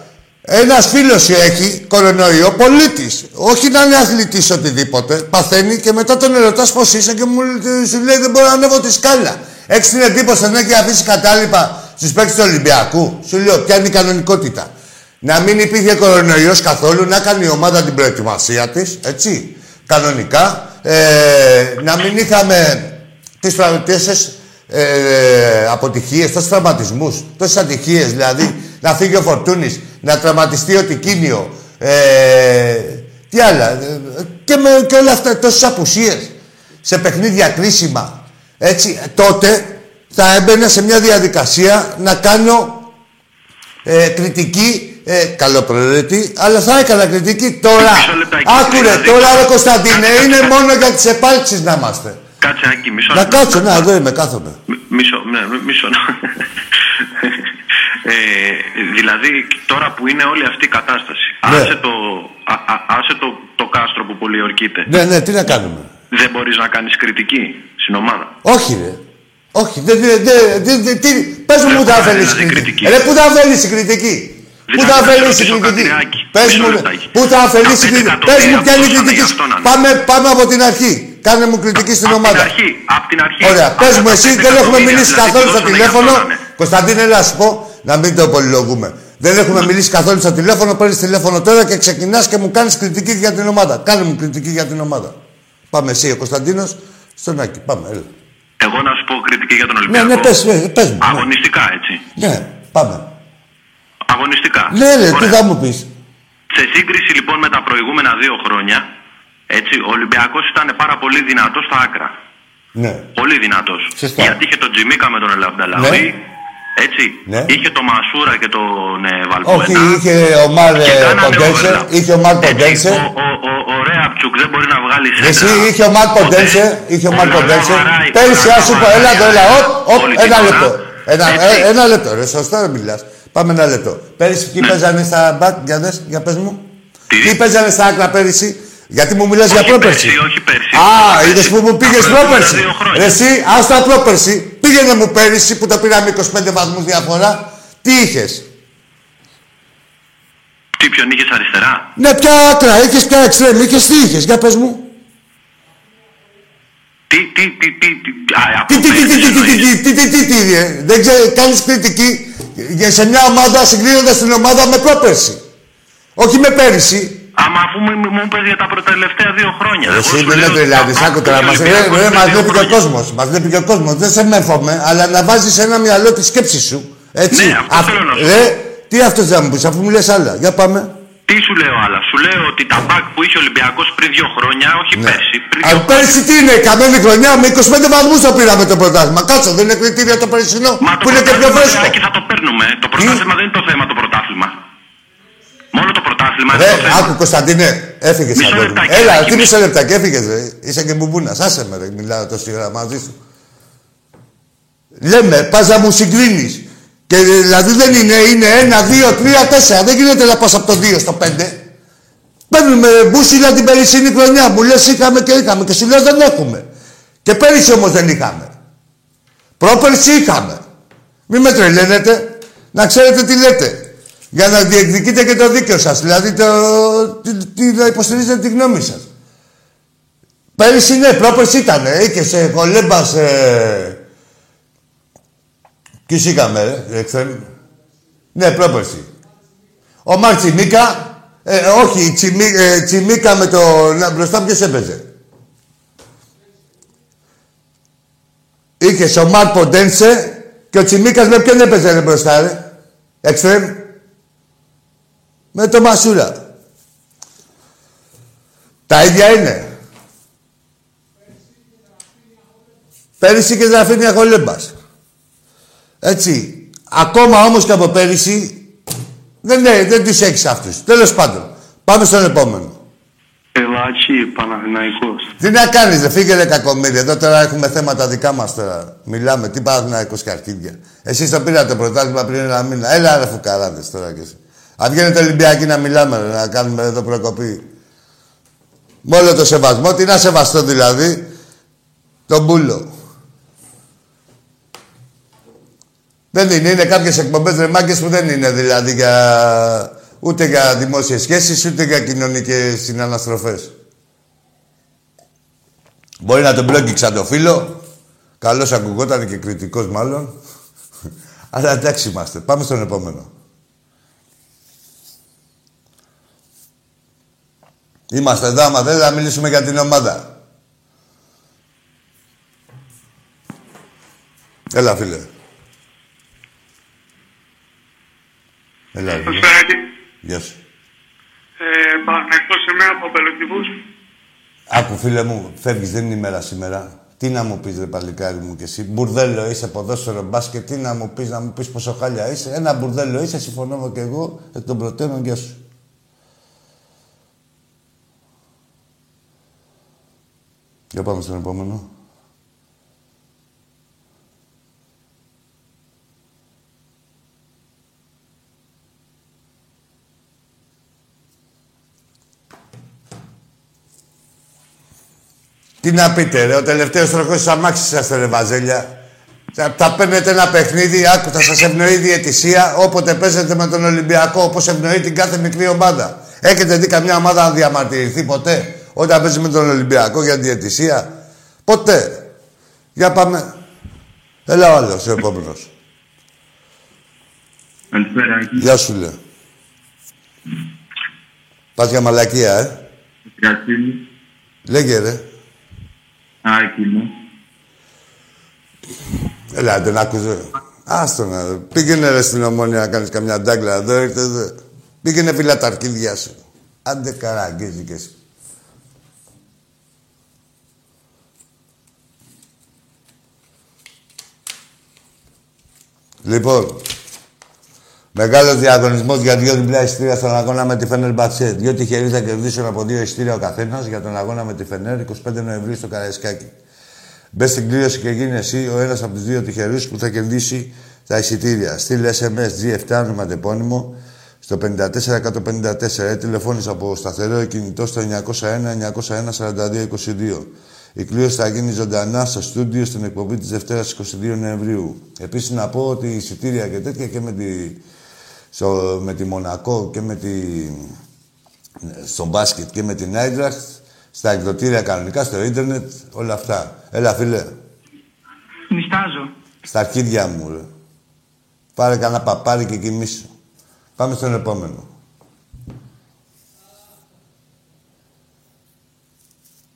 Ένας φίλος σου έχει κορονοϊό, πολίτης. Όχι να είναι αθλητής οτιδήποτε. Παθαίνει και μετά τον ερωτάς πώς είσαι και μου σου λέει δεν μπορώ να ανέβω τη σκάλα. Έχεις την εντύπωση ότι έχει αφήσει κατάλοιπα στους παίκτες του Ολυμπιακού. Σου λέω, ποια είναι η κανονικότητα. Να μην υπήρχε κορονοϊός καθόλου, να κάνει η ομάδα την προετοιμασία της, έτσι, κανονικά. Ε, να μην είχαμε τις τόσες ε, αποτυχίες, τόσους τραυματισμούς, τόσες ατυχίες, δηλαδή να φύγει ο Φορτούνης, να τραυματιστεί ο Τικίνιο, ε, τι άλλα, ε, και, με, και όλα αυτά, τόσες απουσίες σε παιχνίδια κρίσιμα, έτσι, τότε θα έμπαινα σε μια διαδικασία να κάνω ε, κριτική, ε, καλοπροαιρετή, αλλά θα έκανα κριτική τώρα. Μισό λεπτάκι, Άκουρε, δηλαδή. τώρα ρε Κωνσταντίνε, είναι μόνο για τις επάλξεις να είμαστε. Κάτσε, Άκη, μισό Να λεπτό. κάτσω, να, εδώ είμαι, κάθομαι. Μ- Μισό, ναι, μ- μισό. ε, δηλαδή, τώρα που είναι όλη αυτή η κατάσταση, Ναι. άσε, το, α, α, άσε το, το κάστρο που πολιορκείται. Ναι, ναι, τι να κάνουμε; Δεν μπορείς να κάνεις κριτική στην ομάδα; Όχι, ρε. Όχι, δεν. δεν, δεν, δεν τι, πες μου πού θα Έχουμε ωφελήσει η δηλαδή κριτική. κριτική. Ρε, πού θα ωφελήσει η κριτική. Πού Δηλαδή, θα να σε ωφελήσει η ρωτήσω κριτική. κάτι, Άκη. Πες Μισό μου, λεπτάκι. πού θα ωφελήσει η Τα κριτική. πέντε Πες μου ποια είναι η εκατομμύρια κριτική. πόσο είναι, σου. γι' αυτό να Πάμε, πάμε από την αρχή. Κάνε μου κριτική στην Απ' την ομάδα. αρχή, απ' την αρχή. Ωραία, πες Αυτά μου τα εσύ, πέντε δεν έχουμε εκατομμύρια, μιλήσει δηλαδή, καθόλου στο δώσανε γι' αυτό τηλέφωνο. να είναι. Κωνσταντίνε, έλα να σου πω, να μην το πολυλογούμε. Δεν έχουμε μιλήσει καθόλου στο τηλέφωνο, παίρνεις τηλέφωνο τώρα και ξεκινάς και μου κάνεις κριτική για την ομάδα. Κάνε μου κριτική για την ομάδα. Πάμε εσύ, ο Κωνσταντίνος, στον Άκη. Πάμε, έλα. Εγώ να σου πω κριτική για τον Ναι, Ολυμπιακό. ναι, πες, ε, πες μου. ναι. Αγωνιστικά, έτσι. Ναι, πάμε. Αγωνιστικά. Ναι, ναι, τι Ωραία. θα μου πεις. Σε σύγκριση λοιπόν με τα προηγούμενα δύο χρόνια, έτσι, ο Ολυμπιακός ήταν πάρα πολύ δυνατός στα άκρα. Ναι. Πολύ δυνατός. Σωστά. Γιατί είχε τον Τζιμίκα με τον Ελαμπταλαουή, έτσι. Ναι. Είχε τον Μασούρα και τον ε, Όχι, Βαλπουενά. είχε ο Μαρ Και ε, κάνανε Ποντένσε, overlap. είχε ο Μαρ Έτσι, Ποντένσε. Ο, ο, ο, ο Ρέαπτσουκ δεν μπορεί να βγάλει σέντρα. Εσύ είχε ο Μαρ Ποτέ. Ποντένσε, είχε ο Μαρ Λαλά Ποντένσε. Μαράι, Πέρυσι, Λαλά α σου πω, Μαράι, έλα εδώ, έλα, οπ, οπ, όλη την ένα ώρα. λεπτό. Ένα, Έτσι. ε, ένα λεπτό, ρε, σωστά δεν μιλάς. Πάμε ένα λεπτό. Πέρυσι ποιοι παίζανε στα μπακ, για δες, για πες μου. Τι? Ποιοι παίζανε στα άκρα πέρυσι, γιατί μου μιλάς για Όχι πρόπερση. πέρσι, όχι πέρσι. Α, Πέρσι. είδες που μου πήγες Τα προηγούμενα πρόπερση. δύο χρόνια. Ρε εσύ, άστα πρόπερση. Πήγαινε μου πέρυσι που το πήραμε 25 βαθμούς διαφορά. Τι είχες. Τι ποιον είχες αριστερά. Ναι, ποια άκρα, είχες ποια εξτρέμ, είχες τι είχες, για πες μου. Τι, τι, τι, τι, τι, α, από Τι, τι, τι, τι, πέρσι τι, τι, εννοείς. τι, τι, τι, τι, τι, τι, ε. Δεν ξέρω, κάνεις κριτική για σε μια ομάδα συγκρίνοντας την ομάδα με πρόπερση. Όχι με πέρυσι. Άμα αφού μου, μου, μου είπες για τα προτελευταία δύο χρόνια. Εγώ Εσύ σου δεν λέω με ότι τρελάνεις, τα άκου Πάοκ τώρα. και ο Μας, ρε, Ολυμπιακός ρε, είναι μας δύο βλέπει και ο χρόνια. κόσμος. Μας βλέπει και ο κόσμος. Δεν σε μέφομαι, αλλά να βάζεις σε ένα μυαλό τη σκέψη σου. Έτσι. Ναι, αυτό θέλω να σου Ρε, τι αυτός δεν μου πεις, αφού μου λες άλλα. Για πάμε. Τι σου λέω άλλα. Σου λέω ότι τα μπακ που είχε ο Ολυμπιακός πριν δύο χρόνια, όχι πέρσι, πριν δύο Αν χρόνια. πέρσι τι είναι, καμένη χρονιά με 25 βαθμούς το πήραμε το πρωτάθλημα. Κάτσε, δεν είναι κριτήριο το περσινό Μα το που είναι και πιο πρωτάθλημα, φρέσκο. Άκη, θα το παίρνουμε. Το πρωτάθλημα δεν είναι το θέμα το πρωτάθλημα. Μόνο το πρωτάθλημα είναι Ρε, το θέμα. άκου Κωνσταντίνε, έφυγες Μισό αγόρι μου. λεπτάκι, Έλα, Άκη, τι μισό- μισό λεπτάκι, έφυγες, ρε. Είσαι και μπουμπούνας. Άσε με, ρε, μιλάω τόση ώρα μαζί σου. Λέμε, πας να μου συγκρίνεις. Και δηλαδή δεν είναι, είναι ένα, δύο, τρία, τέσσερα. Δεν γίνεται να πας από το δύο στο πέντε. Παίρνουμε μπούσιλα την περσινή χρονιά. Μου λες είχαμε και είχαμε. Και σου λέω δεν έχουμε. Και πέρυσι όμως δεν είχαμε. Πρόπερσι είχαμε. Μην με τρελαίνετε. Να ξέρετε τι λέτε. Για να διεκδικείτε και το δίκαιο σας. Δηλαδή το, τι, τι, να υποστηρίζετε τη γνώμη σας. Πέρυσι ναι, πρόπερσι ήταν. Είχε σε κολέμπας... Ε... Ποιους είχαμε, ρε, εξτρέμ. Ναι, πρόπερσι. Ο Μαρ Τσιμίκα, ε, όχι, η Τσιμί, ε, Τσιμίκα με το... Να, μπροστά ποιος έπαιζε. Είχες ο Μαρ Ποντένσε και ο Τσιμίκας με ποιον έπαιζε ρε, μπροστά, ρε. Εξτρέμ. Με το Μασούρα. Τα ίδια είναι. Πέρυσι και Δραφίνια Χολέμπας. Έτσι. Ακόμα όμως και από πέρυσι δεν, ναι, δεν τους έχεις αυτούς. Τέλος πάντων. Πάμε στον επόμενο. Ελάτσι, Παναθηναϊκός. Τι να κάνεις, δε φύγε ρε κακομύρια. Εδώ τώρα έχουμε θέματα δικά μας τώρα. Μιλάμε, τι Παναθηναϊκός και αρχίδια. Εσείς το πήρατε πρωτάθλημα πριν ένα μήνα. Έλα ρε φουκαράδες τώρα κι εσύ. Αν βγαίνετε Ολυμπιακοί να μιλάμε, ρε, να κάνουμε εδώ προκοπή. Με όλο το σεβασμό, τι να σεβαστώ δηλαδή. Τον μπούλο. Δεν είναι, είναι κάποιες εκπομπές ρε μάγκες που δεν είναι δηλαδή για... Ούτε για δημόσιες σχέσεις, ούτε για κοινωνικές συναναστροφές. Μπορεί να τον μπλόκιξα το φίλο. Καλός ακουγόταν και κριτικός μάλλον. Αλλά εντάξει είμαστε. Πάμε στον επόμενο. Είμαστε εδώ, άμα δεν θα μιλήσουμε για την ομάδα. Έλα, φίλε. Έλα, φίλε. Σφαίρακη. Γεια σου. Ε, Παναθηναϊκός είμαι από Πελοκυβούς. Άκου, φίλε μου, φεύγεις, δεν είναι η μέρα σήμερα. Τι να μου πεις, ρε παλικάρι μου κι εσύ. Μπουρδέλο είσαι, ποδόσφαιρο, μπάσκετ. Τι να μου πεις, να μου πεις πόσο χάλια είσαι. Ένα μπουρδέλο είσαι, συμφωνώ και εγώ, εκ των προτέρων, γεια σου. Για πάμε στον επόμενο. Τι να πείτε, ρε, ο τελευταίος τροχός της αμάξης είσαστε, ρε, βαζέλια. Θα, θα παίρνετε ένα παιχνίδι, άκου, θα σας ευνοεί η διαιτησία όποτε παίζετε με τον Ολυμπιακό, όπως ευνοεί την κάθε μικρή ομάδα. Έχετε δει καμιά ομάδα να διαμαρτυρηθεί ποτέ όταν παίζει με τον Ολυμπιακό για διαιτησία; Ποτέ. Για πάμε. Έλα ο άλλος, ο επόμενος. Καλησπέρα, Άκη. Γεια σου, λέω. Πας για μαλακία, ε. Γρασίλη. Λέγε, ρε. Άκη μου. Έλα, δεν άκουζε. Άστο να δω. Πήγαινε ρε στην ομόνια να κάνεις καμιά ντάγκλα εδώ, ήρθε εδώ. Πήγαινε φύλλα τα αρκίδια σου. Άντε καραγκίζει και εσύ. Λοιπόν, μεγάλος διαγωνισμός για δύο διπλά εισιτήρια στον αγώνα με τη Φενέρ Μπατσέ. Δύο τυχεροί θα κερδίσουν από δύο εισιτήρια ο καθένας για τον αγώνα με τη Φενέρ 25 Νοεμβρίου στο Καραϊσκάκι. Μπες στην κλήρωση και γίνει εσύ ο ένας από τους δύο τυχερούς που θα κερδίσει τα εισιτήρια. Στείλε SMS G7 όνομα τεπώνυμο στο 54154. Ε, τηλεφώνησε από σταθερό κινητό στο 901-901-4222. Η κλήρωση θα γίνει ζωντανά στο στούντιο στην εκπομπή της Δευτέρας 22 Νοεμβρίου. Επίσης να πω ότι εισιτήρια και τέτοια και με τη, στο, με τη Μονακό και με τη, στο μπάσκετ και με την Άιντραχτ, στα εκδοτήρια κανονικά, στο ίντερνετ, όλα αυτά. Έλα, φίλε. Νιστάζω. Στα αρχίδια μου, ρε. Πάρε κανένα παπάρι και κοιμήσου. Πάμε στον επόμενο.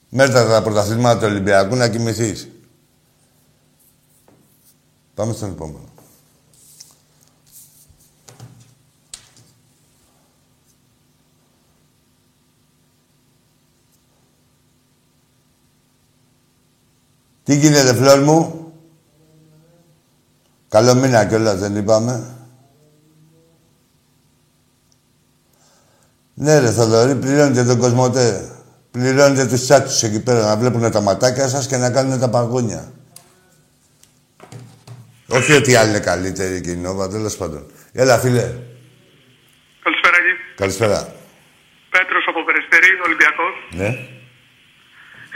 Μέρτα τα πρωταθλήματα του Ολυμπιακού να κοιμηθείς. Πάμε στον επόμενο. Τι γίνεται, φλόρ μου; Καλό μήνα κιόλας, δεν είπαμε. Ναι, ρε Θοδωρή, πληρώνετε τον Κοσμοτέ. Πληρώνετε τους τσάτσους εκεί πέρα να βλέπουν τα ματάκια σας και να κάνουν τα παγόνια. Όχι ότι άλλοι είναι καλύτεροι και η Νόβα, τέλος πάντων. Έλα, φίλε. Καλησπέρα, Γη. Καλησπέρα. Πέτρος από Περιστέρη, Ολυμπιακός. Ναι.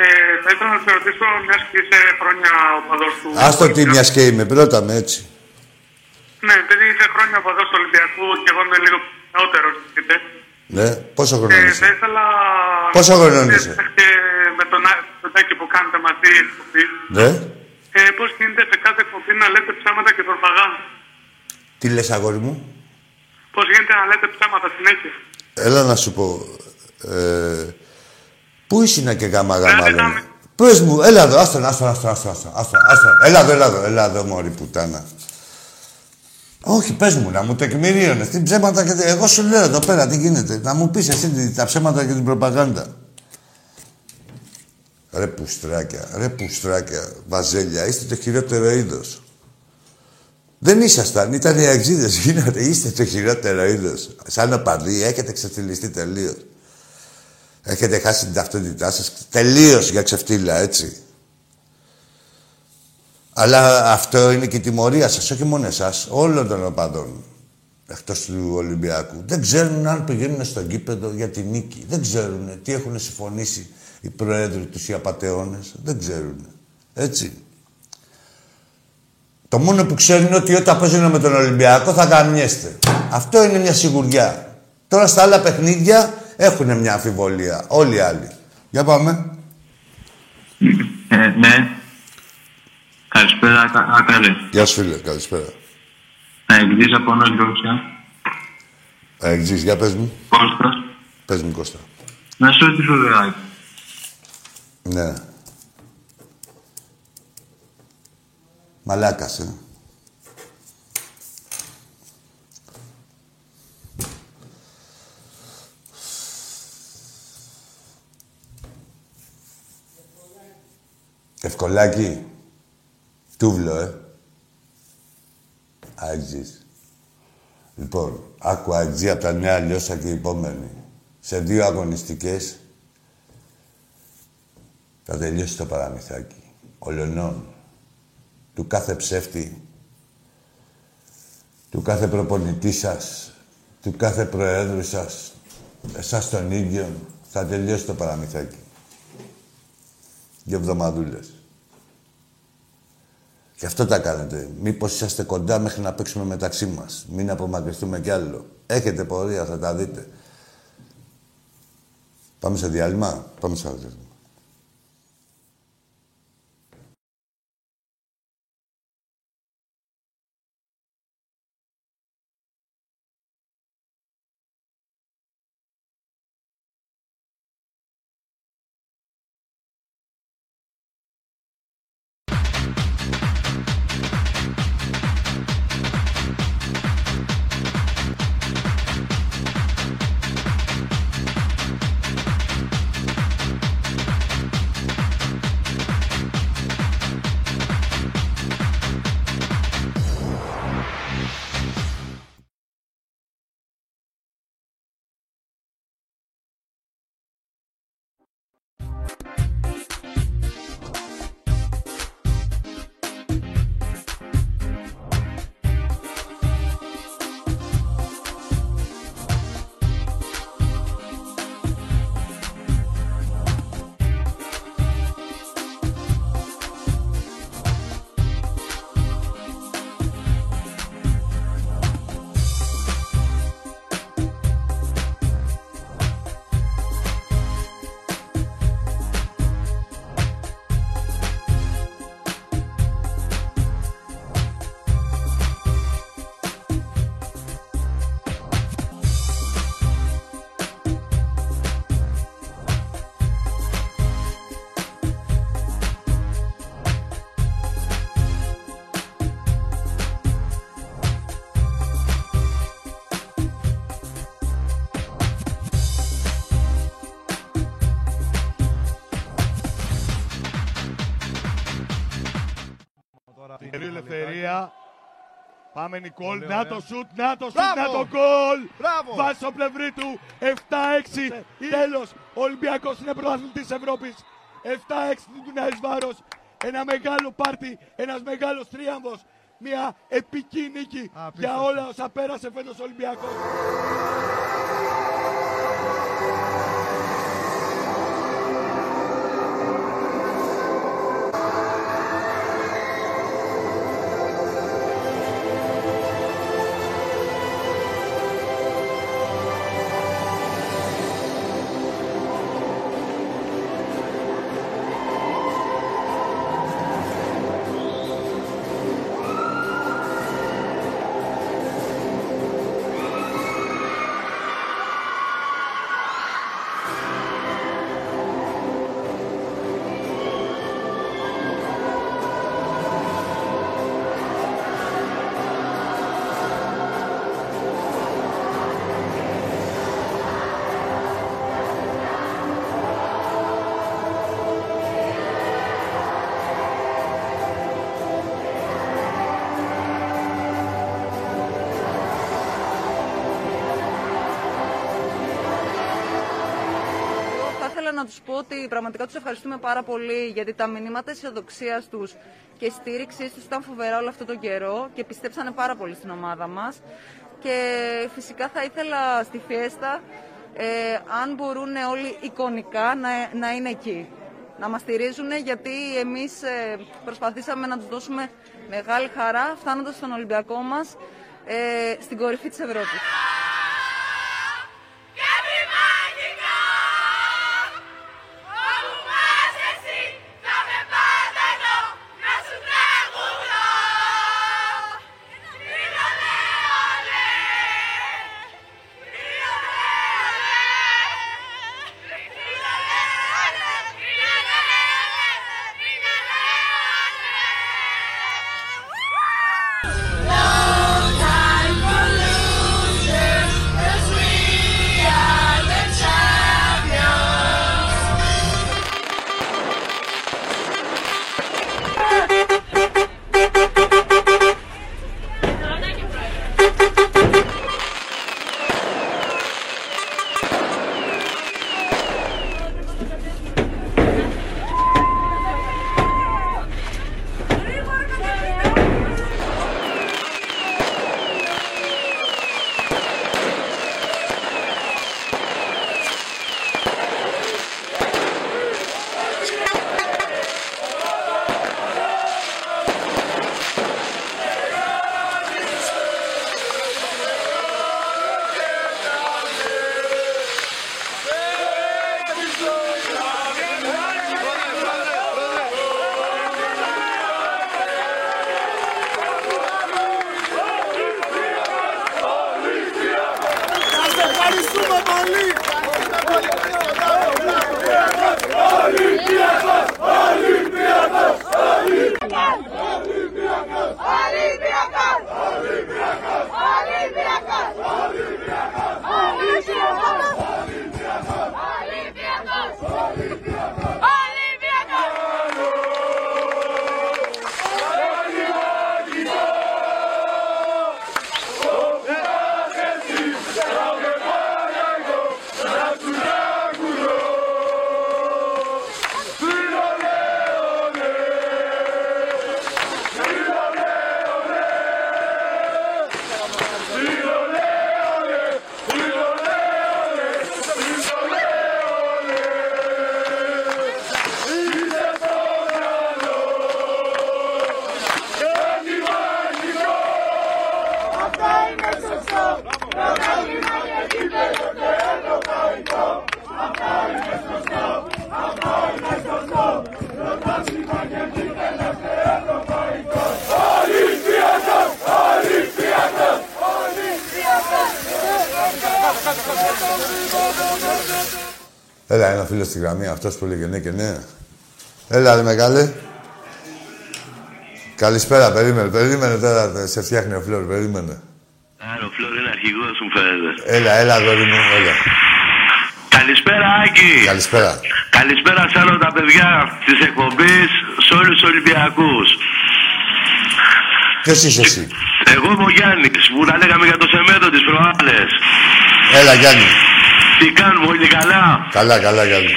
Ε, θα ήθελα να σε ρωτήσω, μιας και είσαι χρόνια οπαδός του... Άστο τι μιας και είμαι, πρώτα με έτσι. Ναι, επειδή είσαι χρόνια οπαδός του Ολυμπιακού και εγώ είμαι λίγο νεότερος, είτε. Ναι, πόσο χρόνο Ε, θα είσαι; ήθελα... Πόσο χρονών είσαι; Και με τον Ά- τον Τάκη που κάνετε μαζί εκπομπή, Ναι. ε, πώς γίνεται σε κάθε εκπομπή να λέτε ψέματα και προπαγάνδα; Τι λες, αγόρι μου; Πώς γίνεται να λέτε ψέματα συνέχεια; Έλα να σου πω. Ε, πού ήσυνα και γάμα γάμα Ε, λένε; πάμε. Πες μου, έλα εδώ, άστον, άστον, άστον, άστον, άστον, άστον, άστον. Έλα εδώ, έλα εδώ, έλα εδώ, μωρή πουτάνα. Όχι, πες μου, να μου τεκμηρίωνες. Τι ψέματα και... Εγώ σου λέω εδώ πέρα τι γίνεται. Να μου πεις εσύ τι- τα ψέματα και την προπαγάνδα. Ρε πουστράκια, ρε πουστράκια, βαζέλια, είστε το χειρότερο είδος. Δεν ήσασταν, ήταν οι αξίδες, γίνατε, είστε το χειρότερο είδος. Σαν οπαδοί, έχετε ξεφτυλιστεί τελείως. Έχετε χάσει την ταυτότητά σας τελείως για ξεφτύλα, έτσι. Αλλά αυτό είναι και η τιμωρία σας, όχι μόνο εσάς, όλων των οπαδών. Εκτός του Ολυμπιακού. Δεν ξέρουν αν πηγαίνουν στο γήπεδο για τη νίκη. Δεν ξέρουν τι έχουν συμφωνήσει οι προέδροι τους, οι απατεώνες. Δεν ξέρουν. Έτσι. Το μόνο που ξέρουν είναι ότι όταν παίζουν με τον Ολυμπιακό θα γαμιέστε. Αυτό είναι μια σιγουριά. Τώρα στα άλλα παιχνίδια έχουν μια αμφιβολία. Όλοι οι άλλοι. Για πάμε. Ε, ναι. Καλησπέρα, Ακα- Ακαρέ. Γεια σου φίλε. Καλησπέρα. Να εκδείς από Νότια Ρωσία. Εξής, για πες μου. Κώστας. Πες μου Κώστα. Να σε ρωτήσω, ρε, Ναι. Μαλάκας, ε. Ευκολάκι. Τούβλο, ε. Αεξής. Λοιπόν, άκου αεξή από τα νέα λιώσα και η επόμενη. Σε δύο αγωνιστικές θα τελειώσει το παραμυθάκι. Ολονών. Του κάθε ψεύτη. Του κάθε προπονητή σας. Του κάθε προέδρου σας. Εσάς τον ίδιο. Θα τελειώσει το παραμυθάκι. Δύο εβδομαδούλες. Γι' αυτό τα κάνετε. Μήπως είσαστε κοντά μέχρι να παίξουμε μεταξύ μας. Μην απομακρυνθούμε κι άλλο. Έχετε πορεία, θα τα δείτε. Πάμε σε διάλειμμα. Πάμε σε άλλο διάλειμμα. Πάμε Νικόλ, να το σουτ, να το σουτ, να το γκολ! Μπράβο! Βάζει στο πλευρί του, 7-6, τέλος, ο Ολυμπιακός είναι πρωταθλητής Ευρώπης. 7-6 του Ντουνάης Βάρος, ένα μεγάλο πάρτι, ένας μεγάλος τρίαμβος, μια επική νίκη για όλα όσα πέρασε φέτος ο Ολυμπιακός. Πω ότι πραγματικά τους ευχαριστούμε πάρα πολύ γιατί τα μηνύματα αισιοδοξίας τους και στήριξής τους ήταν φοβερά όλο αυτό τον καιρό και πιστέψανε πάρα πολύ στην ομάδα μας. Και φυσικά θα ήθελα στη φιέστα, ε, αν μπορούν όλοι εικονικά, να, να είναι εκεί. Να μας στηρίζουν γιατί εμείς ε, προσπαθήσαμε να τους δώσουμε μεγάλη χαρά φτάνοντας στον Ολυμπιακό μας ε, στην κορυφή της Ευρώπης. Έλα, ένα φίλο στη γραμμή, αυτός που έλεγε ναι και ναι. Έλα, ρε μεγάλε. Καλησπέρα, περίμενε, περίμενε τώρα, σε φτιάχνει ο Φλόρ, περίμενε. Άρα, ο Φλόρ είναι αρχηγός μου φαίνεται. Έλα, έλα, αγόρι μου, έλα. Καλησπέρα, Άκη. Καλησπέρα. Καλησπέρα σε όλα τα παιδιά της εκπομπής, σε όλους τους Ολυμπιακούς. Ποιος είσαι εσύ; Εγώ είμαι ο Γιάννης, που τα λέγαμε για το σεμέντο της προάλλες. Έλα, Γιάννη. Τι κάνουμε, όλοι καλά; Καλά, καλά, Γιάννη.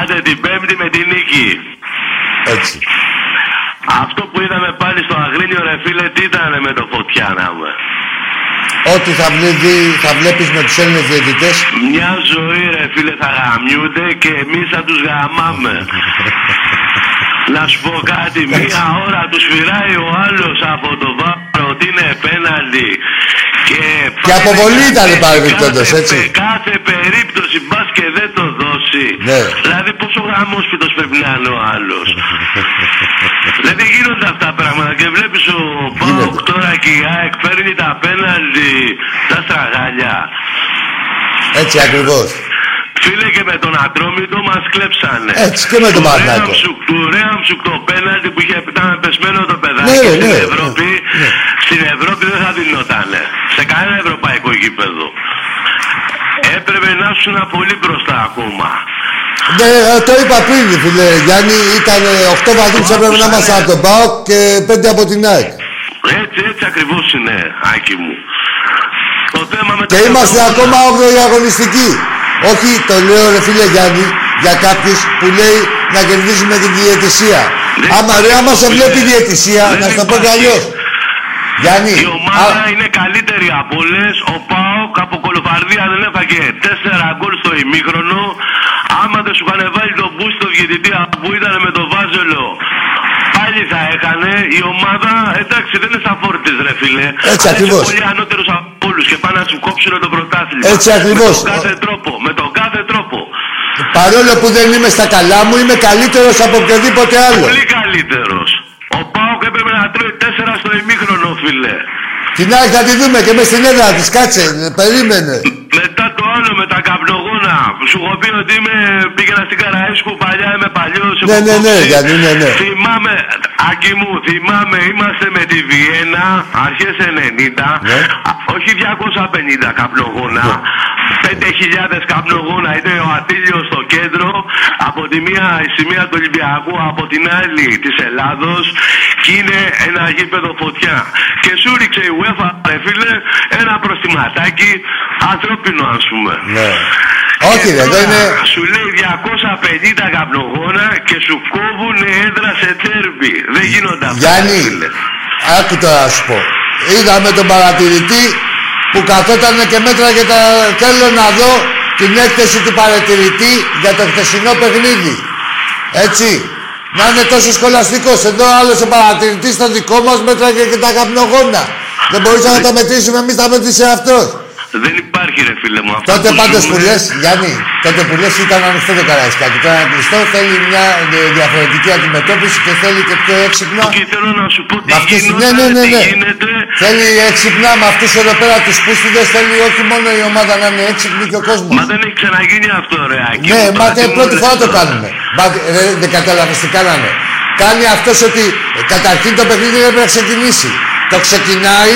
Άντε την Πέμπτη με την νίκη. Έτσι. Αυτό που είδαμε πάλι στο Αγρίνιο, ρε φίλε, τι ήταν με το φωτιά να με. Ό,τι θα, βλέπει, θα βλέπεις με τους Έλληνες διαιτητές. Μια ζωή, ρε φίλε, θα γαμιούνται και εμείς θα τους γαμάμε. Να σου πω κάτι, μία ώρα τους σφυράει ο άλλος από το βάρο ότι είναι πέναλτι. Και, Και αποβολή ήταν κάθε- παρεμπιπτόντως, κάθε- έτσι. Κάθε περίπτωση μπας και δεν το δώσει. Ναι. Δηλαδή πόσο γαμόσπιτος πρέπει να είναι ο άλλος. δηλαδή γίνονται αυτά τα πράγματα και βλέπεις ο Πάοκ Γίνεται. τώρα και η ΑΕΚ παίρνει τα πέναλτι τα στραγάλια. Έτσι ακριβώς. Φίλε και με τον Ατρόμητο μας κλέψανε. Έτσι, και με τον Του Παναθηναϊκό. Ρέαμψουκ- Του Ρέαμψουκ το πέναλτι που είχε ήταν πεσμένο το παιδάκι Ναι, στην ναι, Ευρώπη. ναι, Στην Ευρώπη δεν θα δινότανε. Σε κανένα ευρωπαϊκό γήπεδο. Έπρεπε να ήσουν πολύ μπροστά ακόμα. Ναι, ε, το είπα πριν, φίλε Γιάννη, ήταν 8 βαθμούς έπρεπε να είμαστε από τον ΠΑΟΚ και 5 από την ΑΕΚ. Έτσι, έτσι ακριβώς είναι, Άκη μου. Το θέμα με Και το- είμαστε ακόμα 8η αγωνιστική. Όχι, το λέω ρε φίλε Γιάννη, για κάποιους που λέει να κερδίζουμε την διαιτησία. Δεν Άμα ρε, άμα σε υπάρχει. βλέπει η διαιτησία, Δεν να σου το πω κι υπάρχει. αλλιώς. Γιάννη, Η ομάδα α, είναι καλύτερη από όλε. Ο Πάοκ από κολοφαρδία δεν έφαγε 4 γκολ στο ημίχρονο. Άμα δεν σου είχαν βάλει τον μπούσι στο διαιτητή που ήταν με το Βάζελο, πάλι θα έκανε. Η ομάδα, εντάξει, δεν είναι σαν φόρτης, ρε φίλε. Έτσι Αλλά ακριβώς. Είναι πολύ ανώτερος από όλους και πάνε να σου κόψουν το πρωτάθλημα. Έτσι ακριβώς. Με τον κάθε τρόπο. Με τον κάθε τρόπο. παρόλο που δεν είμαι στα καλά μου, είμαι καλύτερος από οποιοδήποτε άλλο. Πολύ καλύτερος. Ο Πάοκ έπρεπε να τρώει 4 στο ημίχρονο, φίλε. Την ΑΕΚ θα τη δούμε και μες στην έδρα της, κάτσε, περίμενε. Μετά το άλλο με τα καπνογόνα. Σου έχω πει ότι είμαι, πήγαινα στην Καραέσκου παλιά, είμαι παλιός. Ναι, ναι, ναι, Γιάννη, ναι, ναι. Θυμάμαι, Άκη μου, θυμάμαι, είμαστε με τη Βιέννα, αρχές 90. Ναι. α, Όχι 250 καπνογόνα. 5.000 καπνογόνα. Ήταν ο Ατήλιος στο κέντρο. Από τη μία η σημεία του Ολυμπιακού, από την άλλη της Ελλάδος. Και είναι ένα γήπεδο φωτιά. Και σου ρίξε η UEFA, ρε φίλε, ένα προστιματάκι ανθρώπινο, ας πούμε. Ναι. Όχι, Και ρε, τώρα δεν είναι... Σου λέει 250 καπνογόνα και σου κόβουν έδρα σε τέρμπι. Δεν γίνονται αυτά. Γιάννη, ρε φίλε. άκου τώρα να σου πω. Είδαμε τον παρατηρητή που καθόταν και μέτραγε τα... Θέλω να δω την έκθεση του παρατηρητή για το χτεσινό παιχνίδι. Έτσι. Να είναι τόσο σχολαστικός. Εδώ άλλος ο παρατηρητής στο δικό μας μέτραγε και τα καπνογόνα. Δεν μπορούσαμε να τα μετρήσουμε εμείς, τα μέτρησε αυτός. Δεν υπάρχει ρε φίλε μου αυτό. Τότε πάντως που λες, Γιάννη, τότε που λες ήταν ανοιχτό το καραϊσκάκι. Τώρα είναι κλειστό, θέλει μια ε, διαφορετική αντιμετώπιση και θέλει και πιο έξυπνα. Και θέλω να σου πω τι Με αυτούς, γινόταν, ναι, ναι, ναι, τι ναι. γίνεται. Θέλει έξυπνα με αυτούς εδώ πέρα τους πούστιδες, θέλει όχι μόνο η ομάδα να είναι έξυπνη και ο κόσμος. Μα δεν έχει ξαναγίνει αυτό ρε Άκη. Ναι, μου, μα τώρα τε, τι μου πρώτη λες φορά το τώρα. κάνουμε. Μα, ρε, δεν κατάλαβες τι κάνανε. Κάνει αυτός ότι ε, καταρχήν το παιχνίδι δεν πρέπει να ξεκινήσει. Το ξεκινάει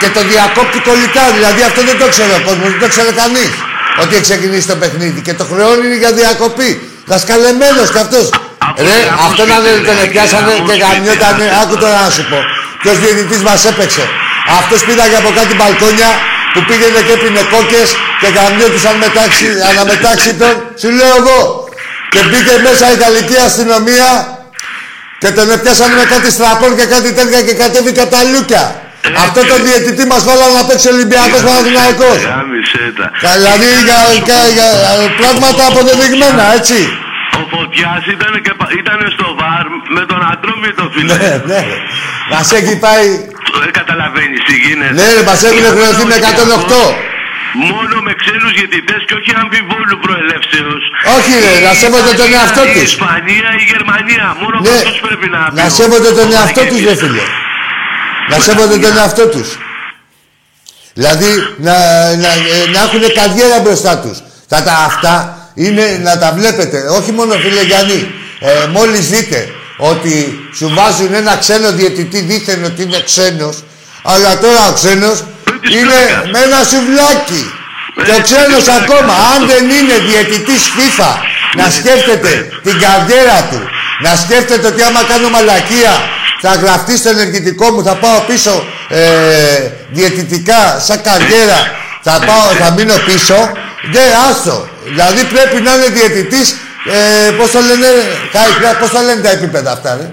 και το διακόπτει κολλητά. Δηλαδή αυτό δεν το ξέρει ο κόσμος, δεν το ξέρει κανείς. Ότι έχει ξεκινήσει το παιχνίδι και το χρεώνει για διακοπή. Δασκαλεμένος κι αυτός. Από Ρε, γαμός αυτό να σπίτι, δεν τον ρε, πιάσανε γαμός και σπίτι, γαμιότανε. άσε Άκου τώρα. τώρα να σου πω. Ποιος διαιτητής μας έπαιξε. Αυτός πήραγε από κάτι μπαλκόνια που πήγαινε και έπινε κόκκες και γαμιόντουσαν μετάξι, αναμετάξι των. Σου λέω εγώ. Και μπήκε μέσα η γαλλική αστυνομία και τον έπιασαν με κάτι στραπών και κάτι τέτοια και κατέβηκε από τα λούκια. Έτσι. Αυτό το διαιτητή μας βάλανε να παίξει Ολυμπιακός Παναθηναϊκός. Γάμισε τα. Κα- Δηλαδή για, για, για, πράγματα αποδεδειγμένα, έτσι. Ο Φωτιάς ήταν, και, πα- ήταν στο βαρ με τον Ατρόμητο φίλε. Ναι, ναι. Μας έχει πάει... Δεν καταλαβαίνεις τι γίνεται. Ναι, ρε, μας έχουν χρεωθεί με 108. Μόνο με ξένους διαιτητές και όχι αμφιβόλου προελεύσεως. Όχι, ρε, να σέβονται τον εαυτό Η τους. Ισπανία, η Γερμανία. Μόνο Ναι, αυτούς πρέπει να να πει. σέβονται τον Ο εαυτό τους, ρε Μαγκέντης. φίλε. Να σέβονται τον εαυτό τους. Δηλαδή, να, να, ε, να έχουν καριέρα μπροστά τους. Θα τα αυτά είναι να τα βλέπετε. Όχι μόνο φίλε Γιάννη, ε, μόλις δείτε ότι σου βάζουν ένα ξένο διαιτητή δίθεν ότι είναι ξένος, αλλά τώρα ο ξένος είναι με ένα σουβλάκι. Και ο ξένος ακόμα, αν δεν είναι διαιτητής FIFA, να σκέφτεται την καριέρα του, να σκέφτεται ότι άμα κάνω μαλακία θα γραφτεί στο ενεργητικό μου, θα πάω πίσω ε, διαιτητικά σαν καριέρα, θα, πάω, θα μείνω πίσω. Ναι, άστο. Δηλαδή πρέπει να είναι διαιτητής, ε, πώς το λένε, πώς το λένε τα επίπεδα αυτά, ρε;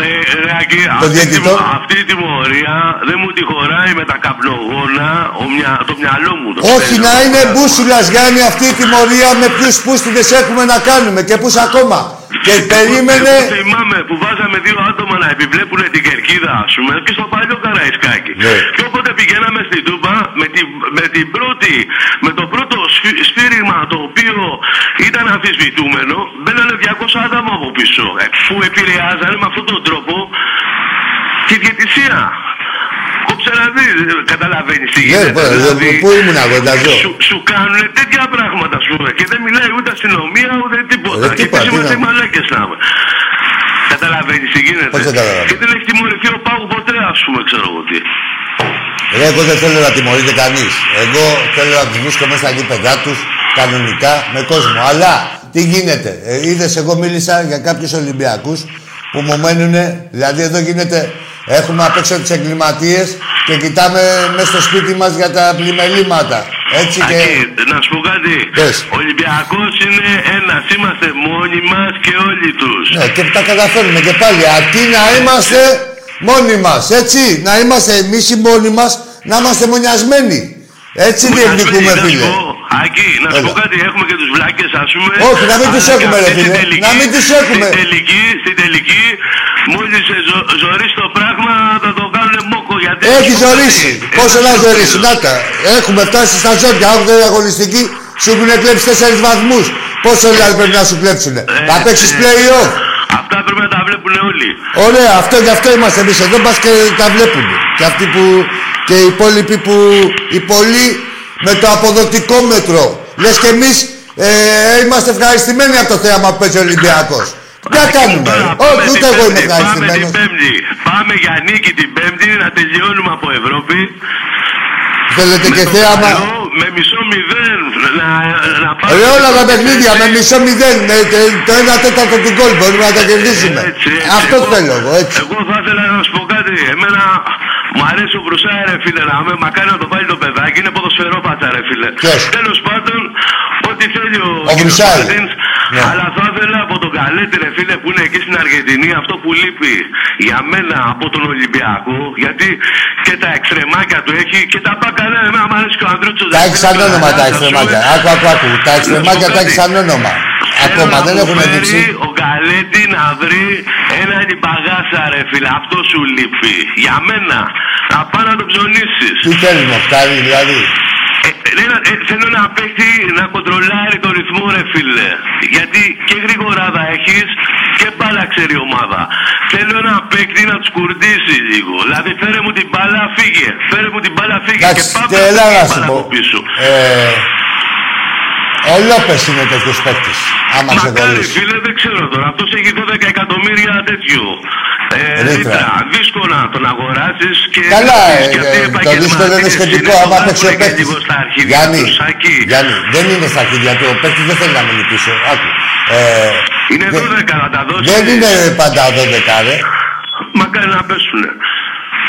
Ρε, ρε, Άκη, Το αυτή, διαιτητό. τη, αυτή τη τιμωρία δεν μου τη χωράει με τα καπνογόνα ο μυα, το μυαλό μου. Το Όχι παίζω. να είναι μπούσουλας Γιάννη αυτή η τιμωρία με ποιους πούστιδες έχουμε να κάνουμε και πούς ακόμα. Και περίμενε. Εγώ θυμάμαι που βάζαμε δύο άτομα να επιβλέπουν την κερκίδα, ας πούμε, και στο παλιό Καραϊσκάκι. Ναι. Και όποτε πηγαίναμε στην Τούπα, με, τη, με, την πρώτη, με το πρώτο σφύ- σφύριγμα το οποίο ήταν αμφισβητούμενο, μπαίνανε 200 άτομα από πίσω. ε, Που επηρεάζανε με αυτόν τον τρόπο τη διαιτησία. Κόψε να δεις, καταλαβαίνεις τι Ναι, γίνεται. πού- δηλαδή, πού ήμουν εγώ, ενταζώ. σου, σου κάνουν τέτοια πράγματα, ας πούμε, και δεν μιλάει ούτε αστυνομία ούτε τίποτα. Ρε, και τίποτα, εμείς τι είμαστε να- μαλάκες να είμαι. Καταλαβαίνεις τι γίνεται. Πώς δεν καταλαβαίνω. Και δεν έχει τιμωρηθεί ο Πάγου ποτέ, ας πούμε, ξέρω εγώ τι. Ρε, εγώ δεν θέλω να τιμωρείται κανείς. Εγώ θέλω να τους βρίσκω μέσα στα γήπεδά τους κανονικά με κόσμο. Αλλά τι γίνεται. Ε, Είδες, εγώ μίλησα για κάποιους Ολυμπιακούς που μου μένουν. Δηλαδή, εδώ γίνεται. Έχουμε απ' έξω του εγκληματίες και κοιτάμε μέσα στο σπίτι μας για τα πλημελήματα. Έτσι και. Ακή, να σου πω κάτι. Πες. Ο Ολυμπιακός είναι ένας. Είμαστε μόνοι μας και όλοι τους. Ναι, και τα καταφέρνουμε και πάλι. Αρκεί να είμαστε μόνοι μας. Έτσι. Να είμαστε εμείς οι μόνοι μας, να είμαστε μονιασμένοι. Έτσι διεκδικούμε, Να σου φίλε. πω, Ακή, να σου Έλα. πω κάτι, έχουμε και τους βλάκες ας πούμε. Όχι, να μην τους αλλά έχουμε, και ρε αυτοί φίλε. στην τελική- Να μην τους έχουμε. Στην τελική, στην τελική, μόλις σε ζω, ζωρίσει το πράγμα θα το κάνουν μόκο. Γιατί Έχεις ζωρίσει. Ε, Πόσο να ε, ζωρίσει. Να τα. Έχουμε φτάσει στα ζόρια. Όχι αγωνιστική. Σου έχουν κλέψει τέσσερις βαθμούς. Πόσο δηλαδή πρέπει να σου κλέψουν. Θα παίξεις ε, play-off. Αυτά πρέπει να τα βλέπουν όλοι. Ωραία, αυτό γι' αυτό είμαστε εμείς εδώ. Πας και τα βλέπουν. Και αυτοί που. και οι υπόλοιποι που. οι πολλοί με το αποδοτικό μέτρο. Λες και εμείς ε, είμαστε ευχαριστημένοι από το θέαμα που παίζει ο Ολυμπιακός. Τι να κάνουμε. Τώρα, ρε. πάμε Όχι, την ούτε εγώ είμαι Πέμπτη, Πάμε ευχαριστημένο. την Πέμπτη. Πάμε για νίκη την Πέμπτη να τελειώνουμε από Ευρώπη. Θέλετε Με και το θέαμα; καλό, Με μισό μηδέν να, να πάμε. Ρε όλα τα παιχνίδια με μισό μηδέν, με τε- το ένα τέταρτο του γκολ μπορούμε να τα κερδίσουμε. Έτσι, έτσι. Αυτό Εγώ- θέλω εγώ, έτσι. Εγώ θα ήθελα να σου πω κάτι. Εμένα μου αρέσει ο Βρουσάη, ρε φίλε, να με μακάρι να το βάλει το παιδάκι. Είναι ποδοσφαιρόπατσα, ρε φίλε. Ποιος; Τέλος πάντων, ό,τι θέλει ο, Ο κύριος Βρουσάη. Μαρτίνς, Ναι. Αλλά θα ήθελα από τον Καλέτη, ρε φίλε, που είναι εκεί στην Αργεντινή, αυτό που λείπει για μένα από τον Ολυμπιακό, γιατί και τα εξτρεμάκια του έχει και τα μπακαλά. Εμένα μου αρέσει και ο Ανδρούτσος. Τα ρε έχεις φίλε, σαν όνομα καλά, τα ας εξτρεμάκια. πούμε. Άκου, άκου, άκου. Τα εξτρεμάκια τα έχεις σαν όνομα. Ακόμα δεν έχουν δείξει. Ο Γκαλέτη να βρει ένα λιπαγάσα ρε φίλε. Αυτό σου λείπει. Για μένα. Να πάει να το ψωνίσεις. Τι θέλεις να φτάρει, δηλαδή. Ε, ε, ε, θέλω να παίξει, να κοντρολάρει το ρυθμό ρε φίλε. Γιατί και γρήγορα θα έχεις και μπάλα ξέρει η ομάδα. Θέλω ένα παίκτη να τους κουρδίσει λίγο. Δηλαδή φέρε μου την μπάλα, φύγε. Φέρε μου την μπάλα, φύγε. Εντάξει, και πάμε και να έλα φύγει να η σου μπάλα πω. από πίσω. Ε, ο Λόπες είναι τέτοιος παίκτης. Άμα σε Μακάρι δωρήσει. φίλε δεν ξέρω τώρα. Αυτός έχει 12 εκατομμύρια τέτοιο. Ε, Ρήτρα. ρήτρα. Δύσκολο να τον αγοράσεις και Καλά, ε, και αυτοί οι ε, το δύσκολο είναι επαγγελματίες σχετικό. είναι, Άμα το παίξει ο βάζουν και παίκτης. λίγο στα αρχίδια Γιάννη, τους, Σάκη. Γιάννη, δεν είναι στα αρχίδια του. Ο παίκτης δεν θέλει να μείνει πίσω. Άκου. Ε, Είναι δεν- 12 να τα δώσεις. Δεν είναι πάντα 12, ρε. Μακάρι να πέσουνε.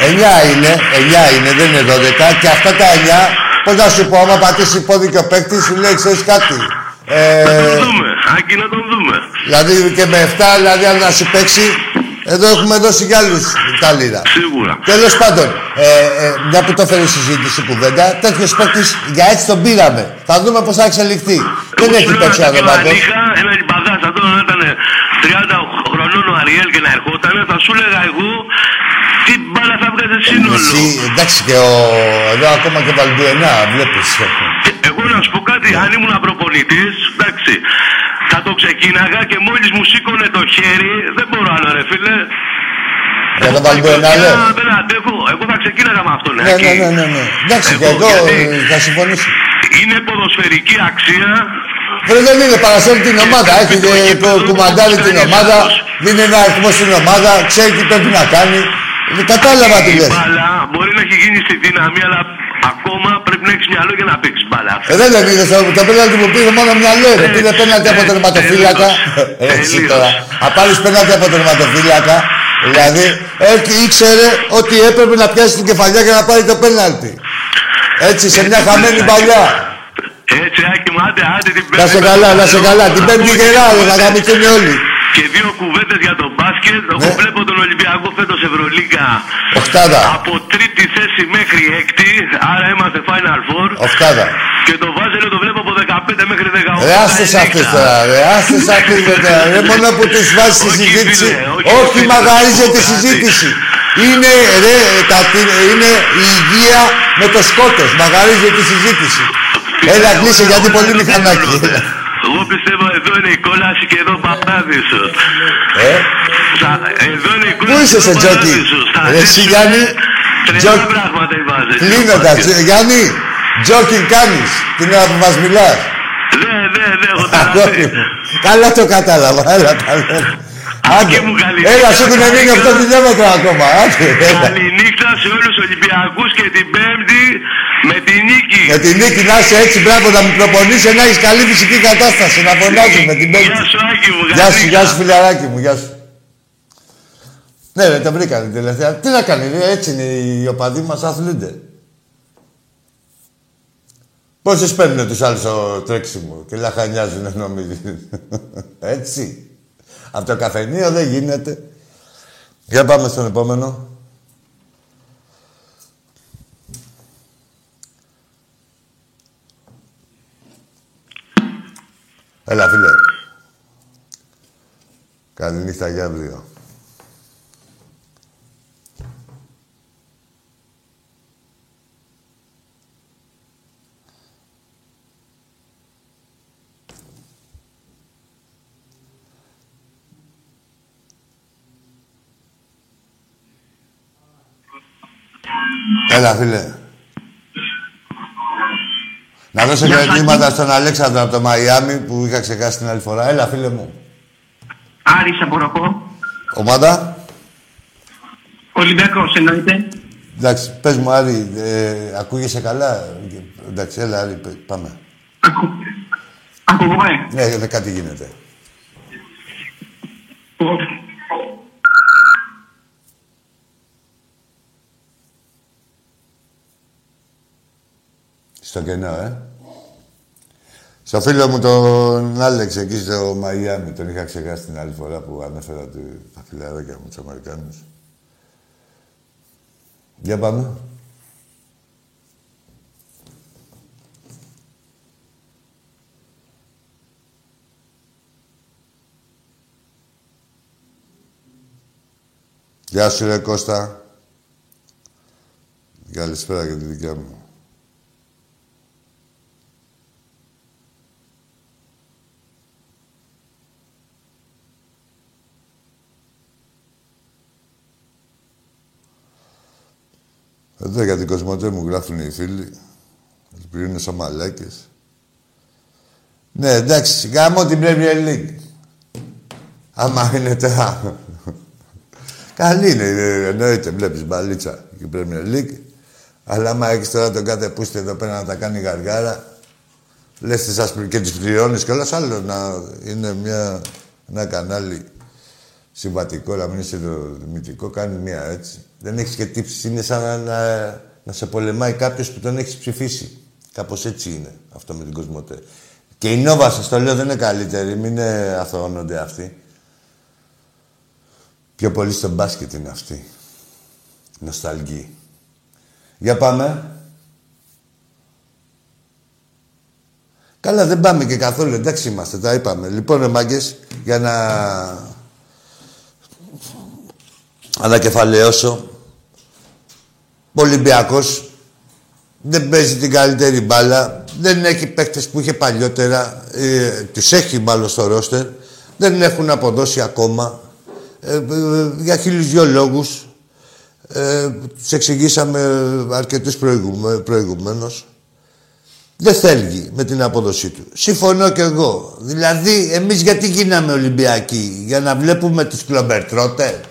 9 είναι, 9 είναι, δεν είναι 12. Και αυτά τα 9, πώς να σου πω, άμα πατήσει πόδι και ο παίκτης, σου λέει, ξέρεις κάτι. Να Ε, τον δούμε. Άκη να τον δούμε. δηλαδή και με 7, δηλαδή αν να σου παίξει, εδώ έχουμε δώσει κι άλλους τα λίρα. Σίγουρα. Τέλος πάντων, ε, ε, μια που το έφερε η συζήτηση κουβέντα, τέτοιος παίκτης για έτσι τον πήραμε. Θα δούμε πώς θα εξελιχθεί. Δεν Εγώ έχει σου λέω παίξει ένα ο Αδεμάκο. Αν είχα ένα λιμπαδάς αυτό να ήταν 30 χρονών ο Αριέλ και να ερχόταν, θα σου έλεγα εγώ τι μπάλα θα βγάζει σύνολο. Εσύ, εντάξει και ο, εδώ ακόμα και ο Βαλμπουενά, βλέπει. Και Εγώ να σου πω κάτι, αν ήμουν προπονητή, εντάξει, θα το ξεκίναγα και μόλις μου σήκωνε το χέρι, δεν μπορώ άλλο, ρε φίλε. Για τον Εγώ Βαλμπουενά, πια λε. Δεν αντέχω, εγώ θα ξεκίναγα με αυτόν. Ναι, εκεί. ναι, ναι, ναι, ναι. Εντάξει και Εγώ, εδώ γιατί ε, θα συμφωνήσω. Είναι ποδοσφαιρική αξία Βρε δεν είναι, παρασύρει την ομάδα. Έχει το ε, γήπεδο, κου- κουμαντάρει το την κάνει ομάδα, αυτός. δίνει ένα αριθμό στην ομάδα, ξέρει τι πρέπει να κάνει. Ε, Κατάλαβα τι Η λες. μπάλα μπορεί να έχει γίνει στη δύναμη, αλλά ακόμα πρέπει να έχεις μυαλό για να παίξεις μπάλα. Ε, δεν τον είδες, το- το πέναλτι που πήρε μόνο μια λέρε. Ε, Πήρε πέναλτι από ε, τερματοφύλακα. τελείως. Έτσι Τελείως. τώρα. Αν πάρεις πέναλτι από τερματοφύλακα, δηλαδή έτσι ήξερε ότι έπρεπε να πιάσει την κεφαλιά για να πάρει το πέναλτι. Έτσι, σε μια χαμένη παλιά. Έτσι, άκη μου, άντε, άντε την Να σε καλά, να σε καλά. Την πέμπτη γερά, να γαμηθούν όλοι. Και δύο κουβέντες για τον μπάσκετ. Εγώ Ναι. βλέπω τον Ολυμπιακό φέτος Ευρωλίγκα Οχτάδα. από τρίτη θέση μέχρι έκτη. Άρα είμαστε Final Four. Οχτάδα. Και το Βάζελο το βλέπω από 15 μέχρι 18. Ρε άστες αυτές τώρα, ρε άστες αυτές τώρα. Ρε μόνο που τις βάζεις στη Όχι, συζήτηση. φίλε, όχι, Όχι, φίλε, μαγαρίζεται η κάτι. συζήτηση. Είναι, ρε, κατι- είναι η υγεία με το σκότος. Μαγαρίζεται η συζήτηση. Έλα, κλείσε γιατί πολύ μηχανάκι. Έλα. Εγώ πιστεύω εδώ είναι η κόλαση και εδώ παράδεισο. Ε, Στα- Εδώ είναι η Πού κόλαση είσαι και σε εδώ τζόκι; παράδεισος. Θα Ρε, εσύ, ζήσουμε Γιάννη, τρελά τζόκι. πράγματα οι βάζες. κλείνοντας. Ε, Γιάννη, τζόκινγκ κάνεις την ώρα που μας μιλάς. Ναι, ναι, ναι, έχω Αγόρι τρελαθεί. μου. Καλά το κατάλαβα. Έλα, καλά. Άντε. μου καλή Έλα, νύχτα. σου έχουν μείνει 8 χιλιόμετρα ακόμα. Άντε, έλα. Καληνύχτα σε όλους τους Ολυμπιακούς και την Πέμπτη με τη νίκη. Με τη νίκη να είσαι έτσι, μπράβο, να μην προπονείσαι, να έχεις καλή φυσική κατάσταση. Να φωνάζουμε την πέμπτη. Γεια σου Άκη μου, Γεια σου, καλή γεια νύχτα. σου, φιλαράκι μου, γεια σου. Ναι, ρε, τα βρήκανε τελευταία. Τι να κάνει, ρε, έτσι είναι οι οπαδοί μας αθλούνται. Πόσες παίρνουν τους άλλους στο τρέξιμο και λαχανιάζουν, νομίζει. έτσι. Από το καφενείο δεν γίνεται. Για πάμε στον επόμενο. Έλα, φίλε. Καληνύχτα για αύριο. Έλα, φίλε. Να δώσω χαιρετήματα στον Αλέξανδρο από το Μαϊάμι που είχα ξεχάσει την άλλη φορά. Έλα, φίλε μου. Άρης από Ροπό. Ομάδα. Ολυμπιακός εννοείται. Εντάξει, πες μου, Άρη, ε, ακούγεσαι καλά; Εντάξει, έλα, Άρη, πε- πάμε. Ακού... Ακούγομαι. Ναι, δε κάτι γίνεται. Στο κενό, ε. Στο φίλο μου τον Άλεξ εκεί στο Μαϊάμι, τον είχα ξεχάσει την άλλη φορά που ανέφερα τη- τα φιλαράκια μου, τους Αμερικάνους. Για πάμε. Γεια σου ρε Κώστα. Καλησπέρα και τη δικιά μου. Εδώ για την Κοσμοτέ μου γράφουν οι φίλοι. Πριν είναι σαν μαλάκες. Ναι, εντάξει, γάμω την Premier League. Άμα είναι τώρα. Καλή είναι, ε, εννοείται, βλέπεις μπαλίτσα και Premier League. Αλλά άμα έχεις τώρα τον κάθε πούστη εδώ πέρα να τα κάνει γαργάρα, λες τις ασπρι... και τις πληρώνεις κιόλας, άλλο να είναι μια, ένα κανάλι συμβατικό, να μην είσαι το δημητικό, κάνει μια έτσι. Δεν έχεις και τύψεις, είναι σαν να, να, να σε πολεμάει κάποιος που τον έχεις ψηφίσει. Κάπως έτσι είναι αυτό με την Κοσμοτέ. Και η Νόβα, σας το λέω, δεν είναι καλύτερη, μην ε, αθωώνονται αυτοί. Πιο πολύ στο μπάσκετ είναι αυτή. Νοσταλγή. Για πάμε. Καλά, δεν πάμε και καθόλου. Εντάξει είμαστε, τα είπαμε. Λοιπόν, ρε μάγκες, για να ανακεφαλαιώσω. Ο Ολυμπιακός δεν παίζει την καλύτερη μπάλα. Δεν έχει παίκτες που είχε παλιότερα. Ε, τους έχει μάλλον στο ρόστερ. Δεν έχουν αποδώσει ακόμα. Ε, ε, για χίλιους δυο λόγους. Ε, τους εξηγήσαμε αρκετούς προηγουμένω. προηγουμένως. δεν θέλει με την απόδοσή του. Συμφωνώ και εγώ. Δηλαδή, εμείς γιατί γίναμε Ολυμπιακοί, για να βλέπουμε τους κλομπερτρότε;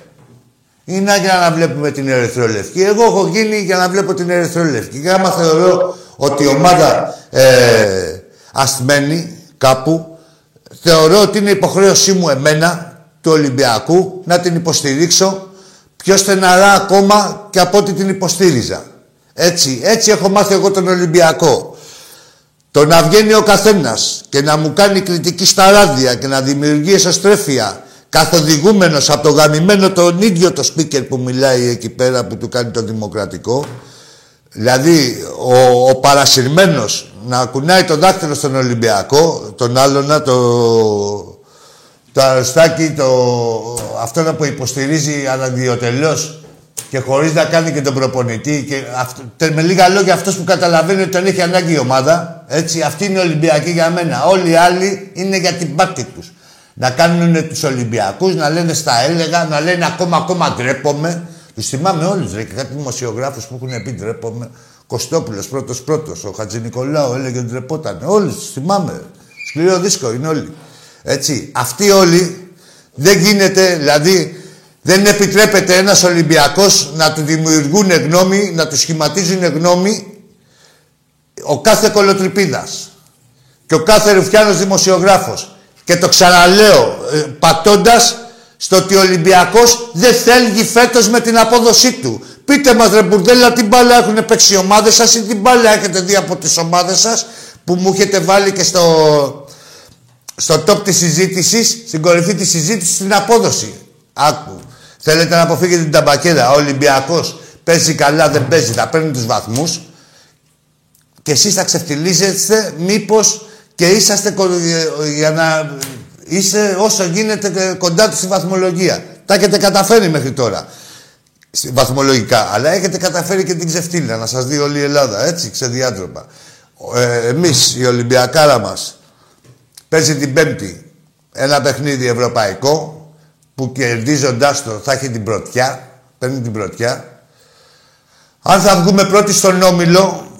Ή να για να βλέπουμε την Ερυθρόλευκη. Εγώ έχω γίνει για να βλέπω την Ερυθρόλευκη. Και άμα θεωρώ ότι η ομάδα ε, ασθμένη κάπου, θεωρώ ότι είναι υποχρέωσή μου εμένα, του Ολυμπιακού, να την υποστηρίξω πιο στεναρά ακόμα και από ό,τι την υποστήριζα. Έτσι, έτσι έχω μάθει εγώ τον Ολυμπιακό. Το να βγαίνει ο καθένας και να μου κάνει κριτική στα ράδια και να δημιουργεί εσωστρέφεια καθοδηγούμενος από το γαμημένο τον ίδιο το speaker που μιλάει εκεί πέρα που του κάνει το δημοκρατικό δηλαδή ο, ο παρασυρμένος να κουνάει το δάχτυλο στον Ολυμπιακό τον άλλο να το το αρρωστάκι το, αυτό που υποστηρίζει αναδιοτελώς και χωρίς να κάνει και τον προπονητή. Και αυτό, με λίγα λόγια, αυτός που καταλαβαίνει ότι τον έχει ανάγκη η ομάδα. Έτσι, αυτή είναι η Ολυμπιακή για μένα. Όλοι οι άλλοι είναι για την πάρτη τους. Να κάνουν τους Ολυμπιακούς, να λένε στα έλεγα, να λένε ακόμα ακόμα ντρέπομαι. Τους θυμάμαι όλους, ρε, και κάτι δημοσιογράφους που έχουν πει ντρέπομαι. Κωστόπουλος πρώτος πρώτος, ο Χατζη Νικολάου έλεγε ότι ντρεπόταν. Όλους τους θυμάμαι. Σκληρό δίσκο είναι όλοι. Έτσι. Αυτοί όλοι δεν γίνεται, δηλαδή δεν επιτρέπεται ένας Ολυμπιακός να του δημιουργούν γνώμη, να του σχηματίζουν γνώμη ο κάθε κολοτριπίδας και ο κάθε ρουφιάνος δημοσιογράφος. Και το ξαναλέω, ε, πατώντας στο ότι ο Ολυμπιακός δεν θέλει φέτος με την απόδοσή του. Πείτε μας ρε μπουρδέλα, την μπάλα έχουν παίξει οι ομάδες σας ή την μπάλα έχετε δει από τις ομάδες σας που μου έχετε βάλει και στο, στο top της συζήτησης, στην κορυφή της συζήτησης, στην απόδοση. Άκου. Θέλετε να αποφύγετε την ταμπακέρα. Ο Ολυμπιακός παίζει καλά, δεν παίζει, θα παίρνει τους βαθμούς. Και εσείς θα ξεφτυλίζεστε μήπως και είσαστε για να είσαι όσο γίνεται κοντά του στη βαθμολογία. Τα έχετε καταφέρει μέχρι τώρα. Βαθμολογικά. Αλλά έχετε καταφέρει και την ξεφτύλα, να σας δει όλη η Ελλάδα. Έτσι, ξεδιάτροπα. Ε, εμείς, η Ολυμπιακάρα μας, παίζει την Πέμπτη ένα παιχνίδι ευρωπαϊκό που κερδίζοντάς το θα έχει την πρωτιά, παίρνει την πρωτιά. Αν θα βγούμε πρώτοι στον Όμιλο,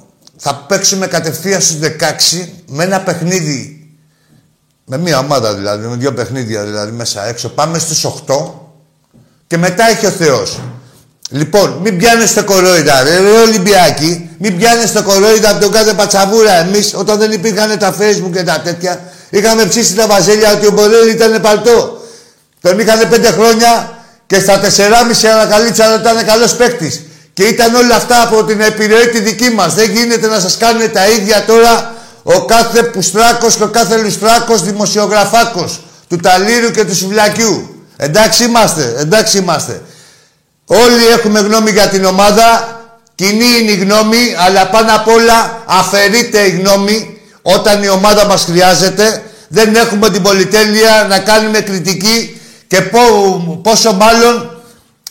θα παίξουμε κατευθείαν στους 16 με ένα παιχνίδι με μία ομάδα δηλαδή, με δύο παιχνίδια δηλαδή μέσα έξω. Πάμε στους 8 και μετά έχει ο Θεός. Λοιπόν, μην πιάνεστε κορόιδα, ρε, ρε Ολυμπιακοί, μην πιάνεστε κορόιδα από τον κάθε πατσαβούρα. Εμείς, όταν δεν υπήρχαν τα facebook και τα τέτοια, είχαμε ψήσει τα βαζέλια ότι ο Μπορέλ ήταν παλτό. Τον είχαν πέντε χρόνια και στα 4,5 ανακαλύψαν ότι ήταν καλός παίκτης. Και ήταν όλα αυτά από την επιρροή τη δική μας. Δεν γίνεται να σας κάνουν τα ίδια τώρα ο κάθε πουστράκος και ο κάθε λουστράκος δημοσιογραφάκος του Ταλήρου και του Σουβλακιού. Εντάξει είμαστε, εντάξει είμαστε. Όλοι έχουμε γνώμη για την ομάδα. Κοινή είναι η γνώμη, αλλά πάνω απ' όλα αφαιρείται η γνώμη όταν η ομάδα μας χρειάζεται. Δεν έχουμε την πολυτέλεια να κάνουμε κριτική και πόσο μάλλον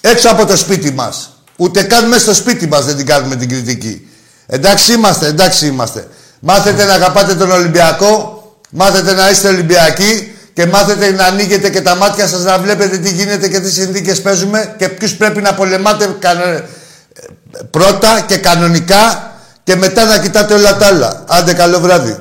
έξω από το σπίτι μας. Ούτε καν μέσα στο σπίτι μας δεν την κάνουμε την κριτική. Εντάξει είμαστε, εντάξει είμαστε. Μάθετε να αγαπάτε τον Ολυμπιακό, μάθετε να είστε Ολυμπιακοί και μάθετε να ανοίγετε και τα μάτια σας να βλέπετε τι γίνεται και τι συνθήκες παίζουμε και ποιους πρέπει να πολεμάτε πρώτα και κανονικά και μετά να κοιτάτε όλα τα άλλα. Άντε καλό βράδυ.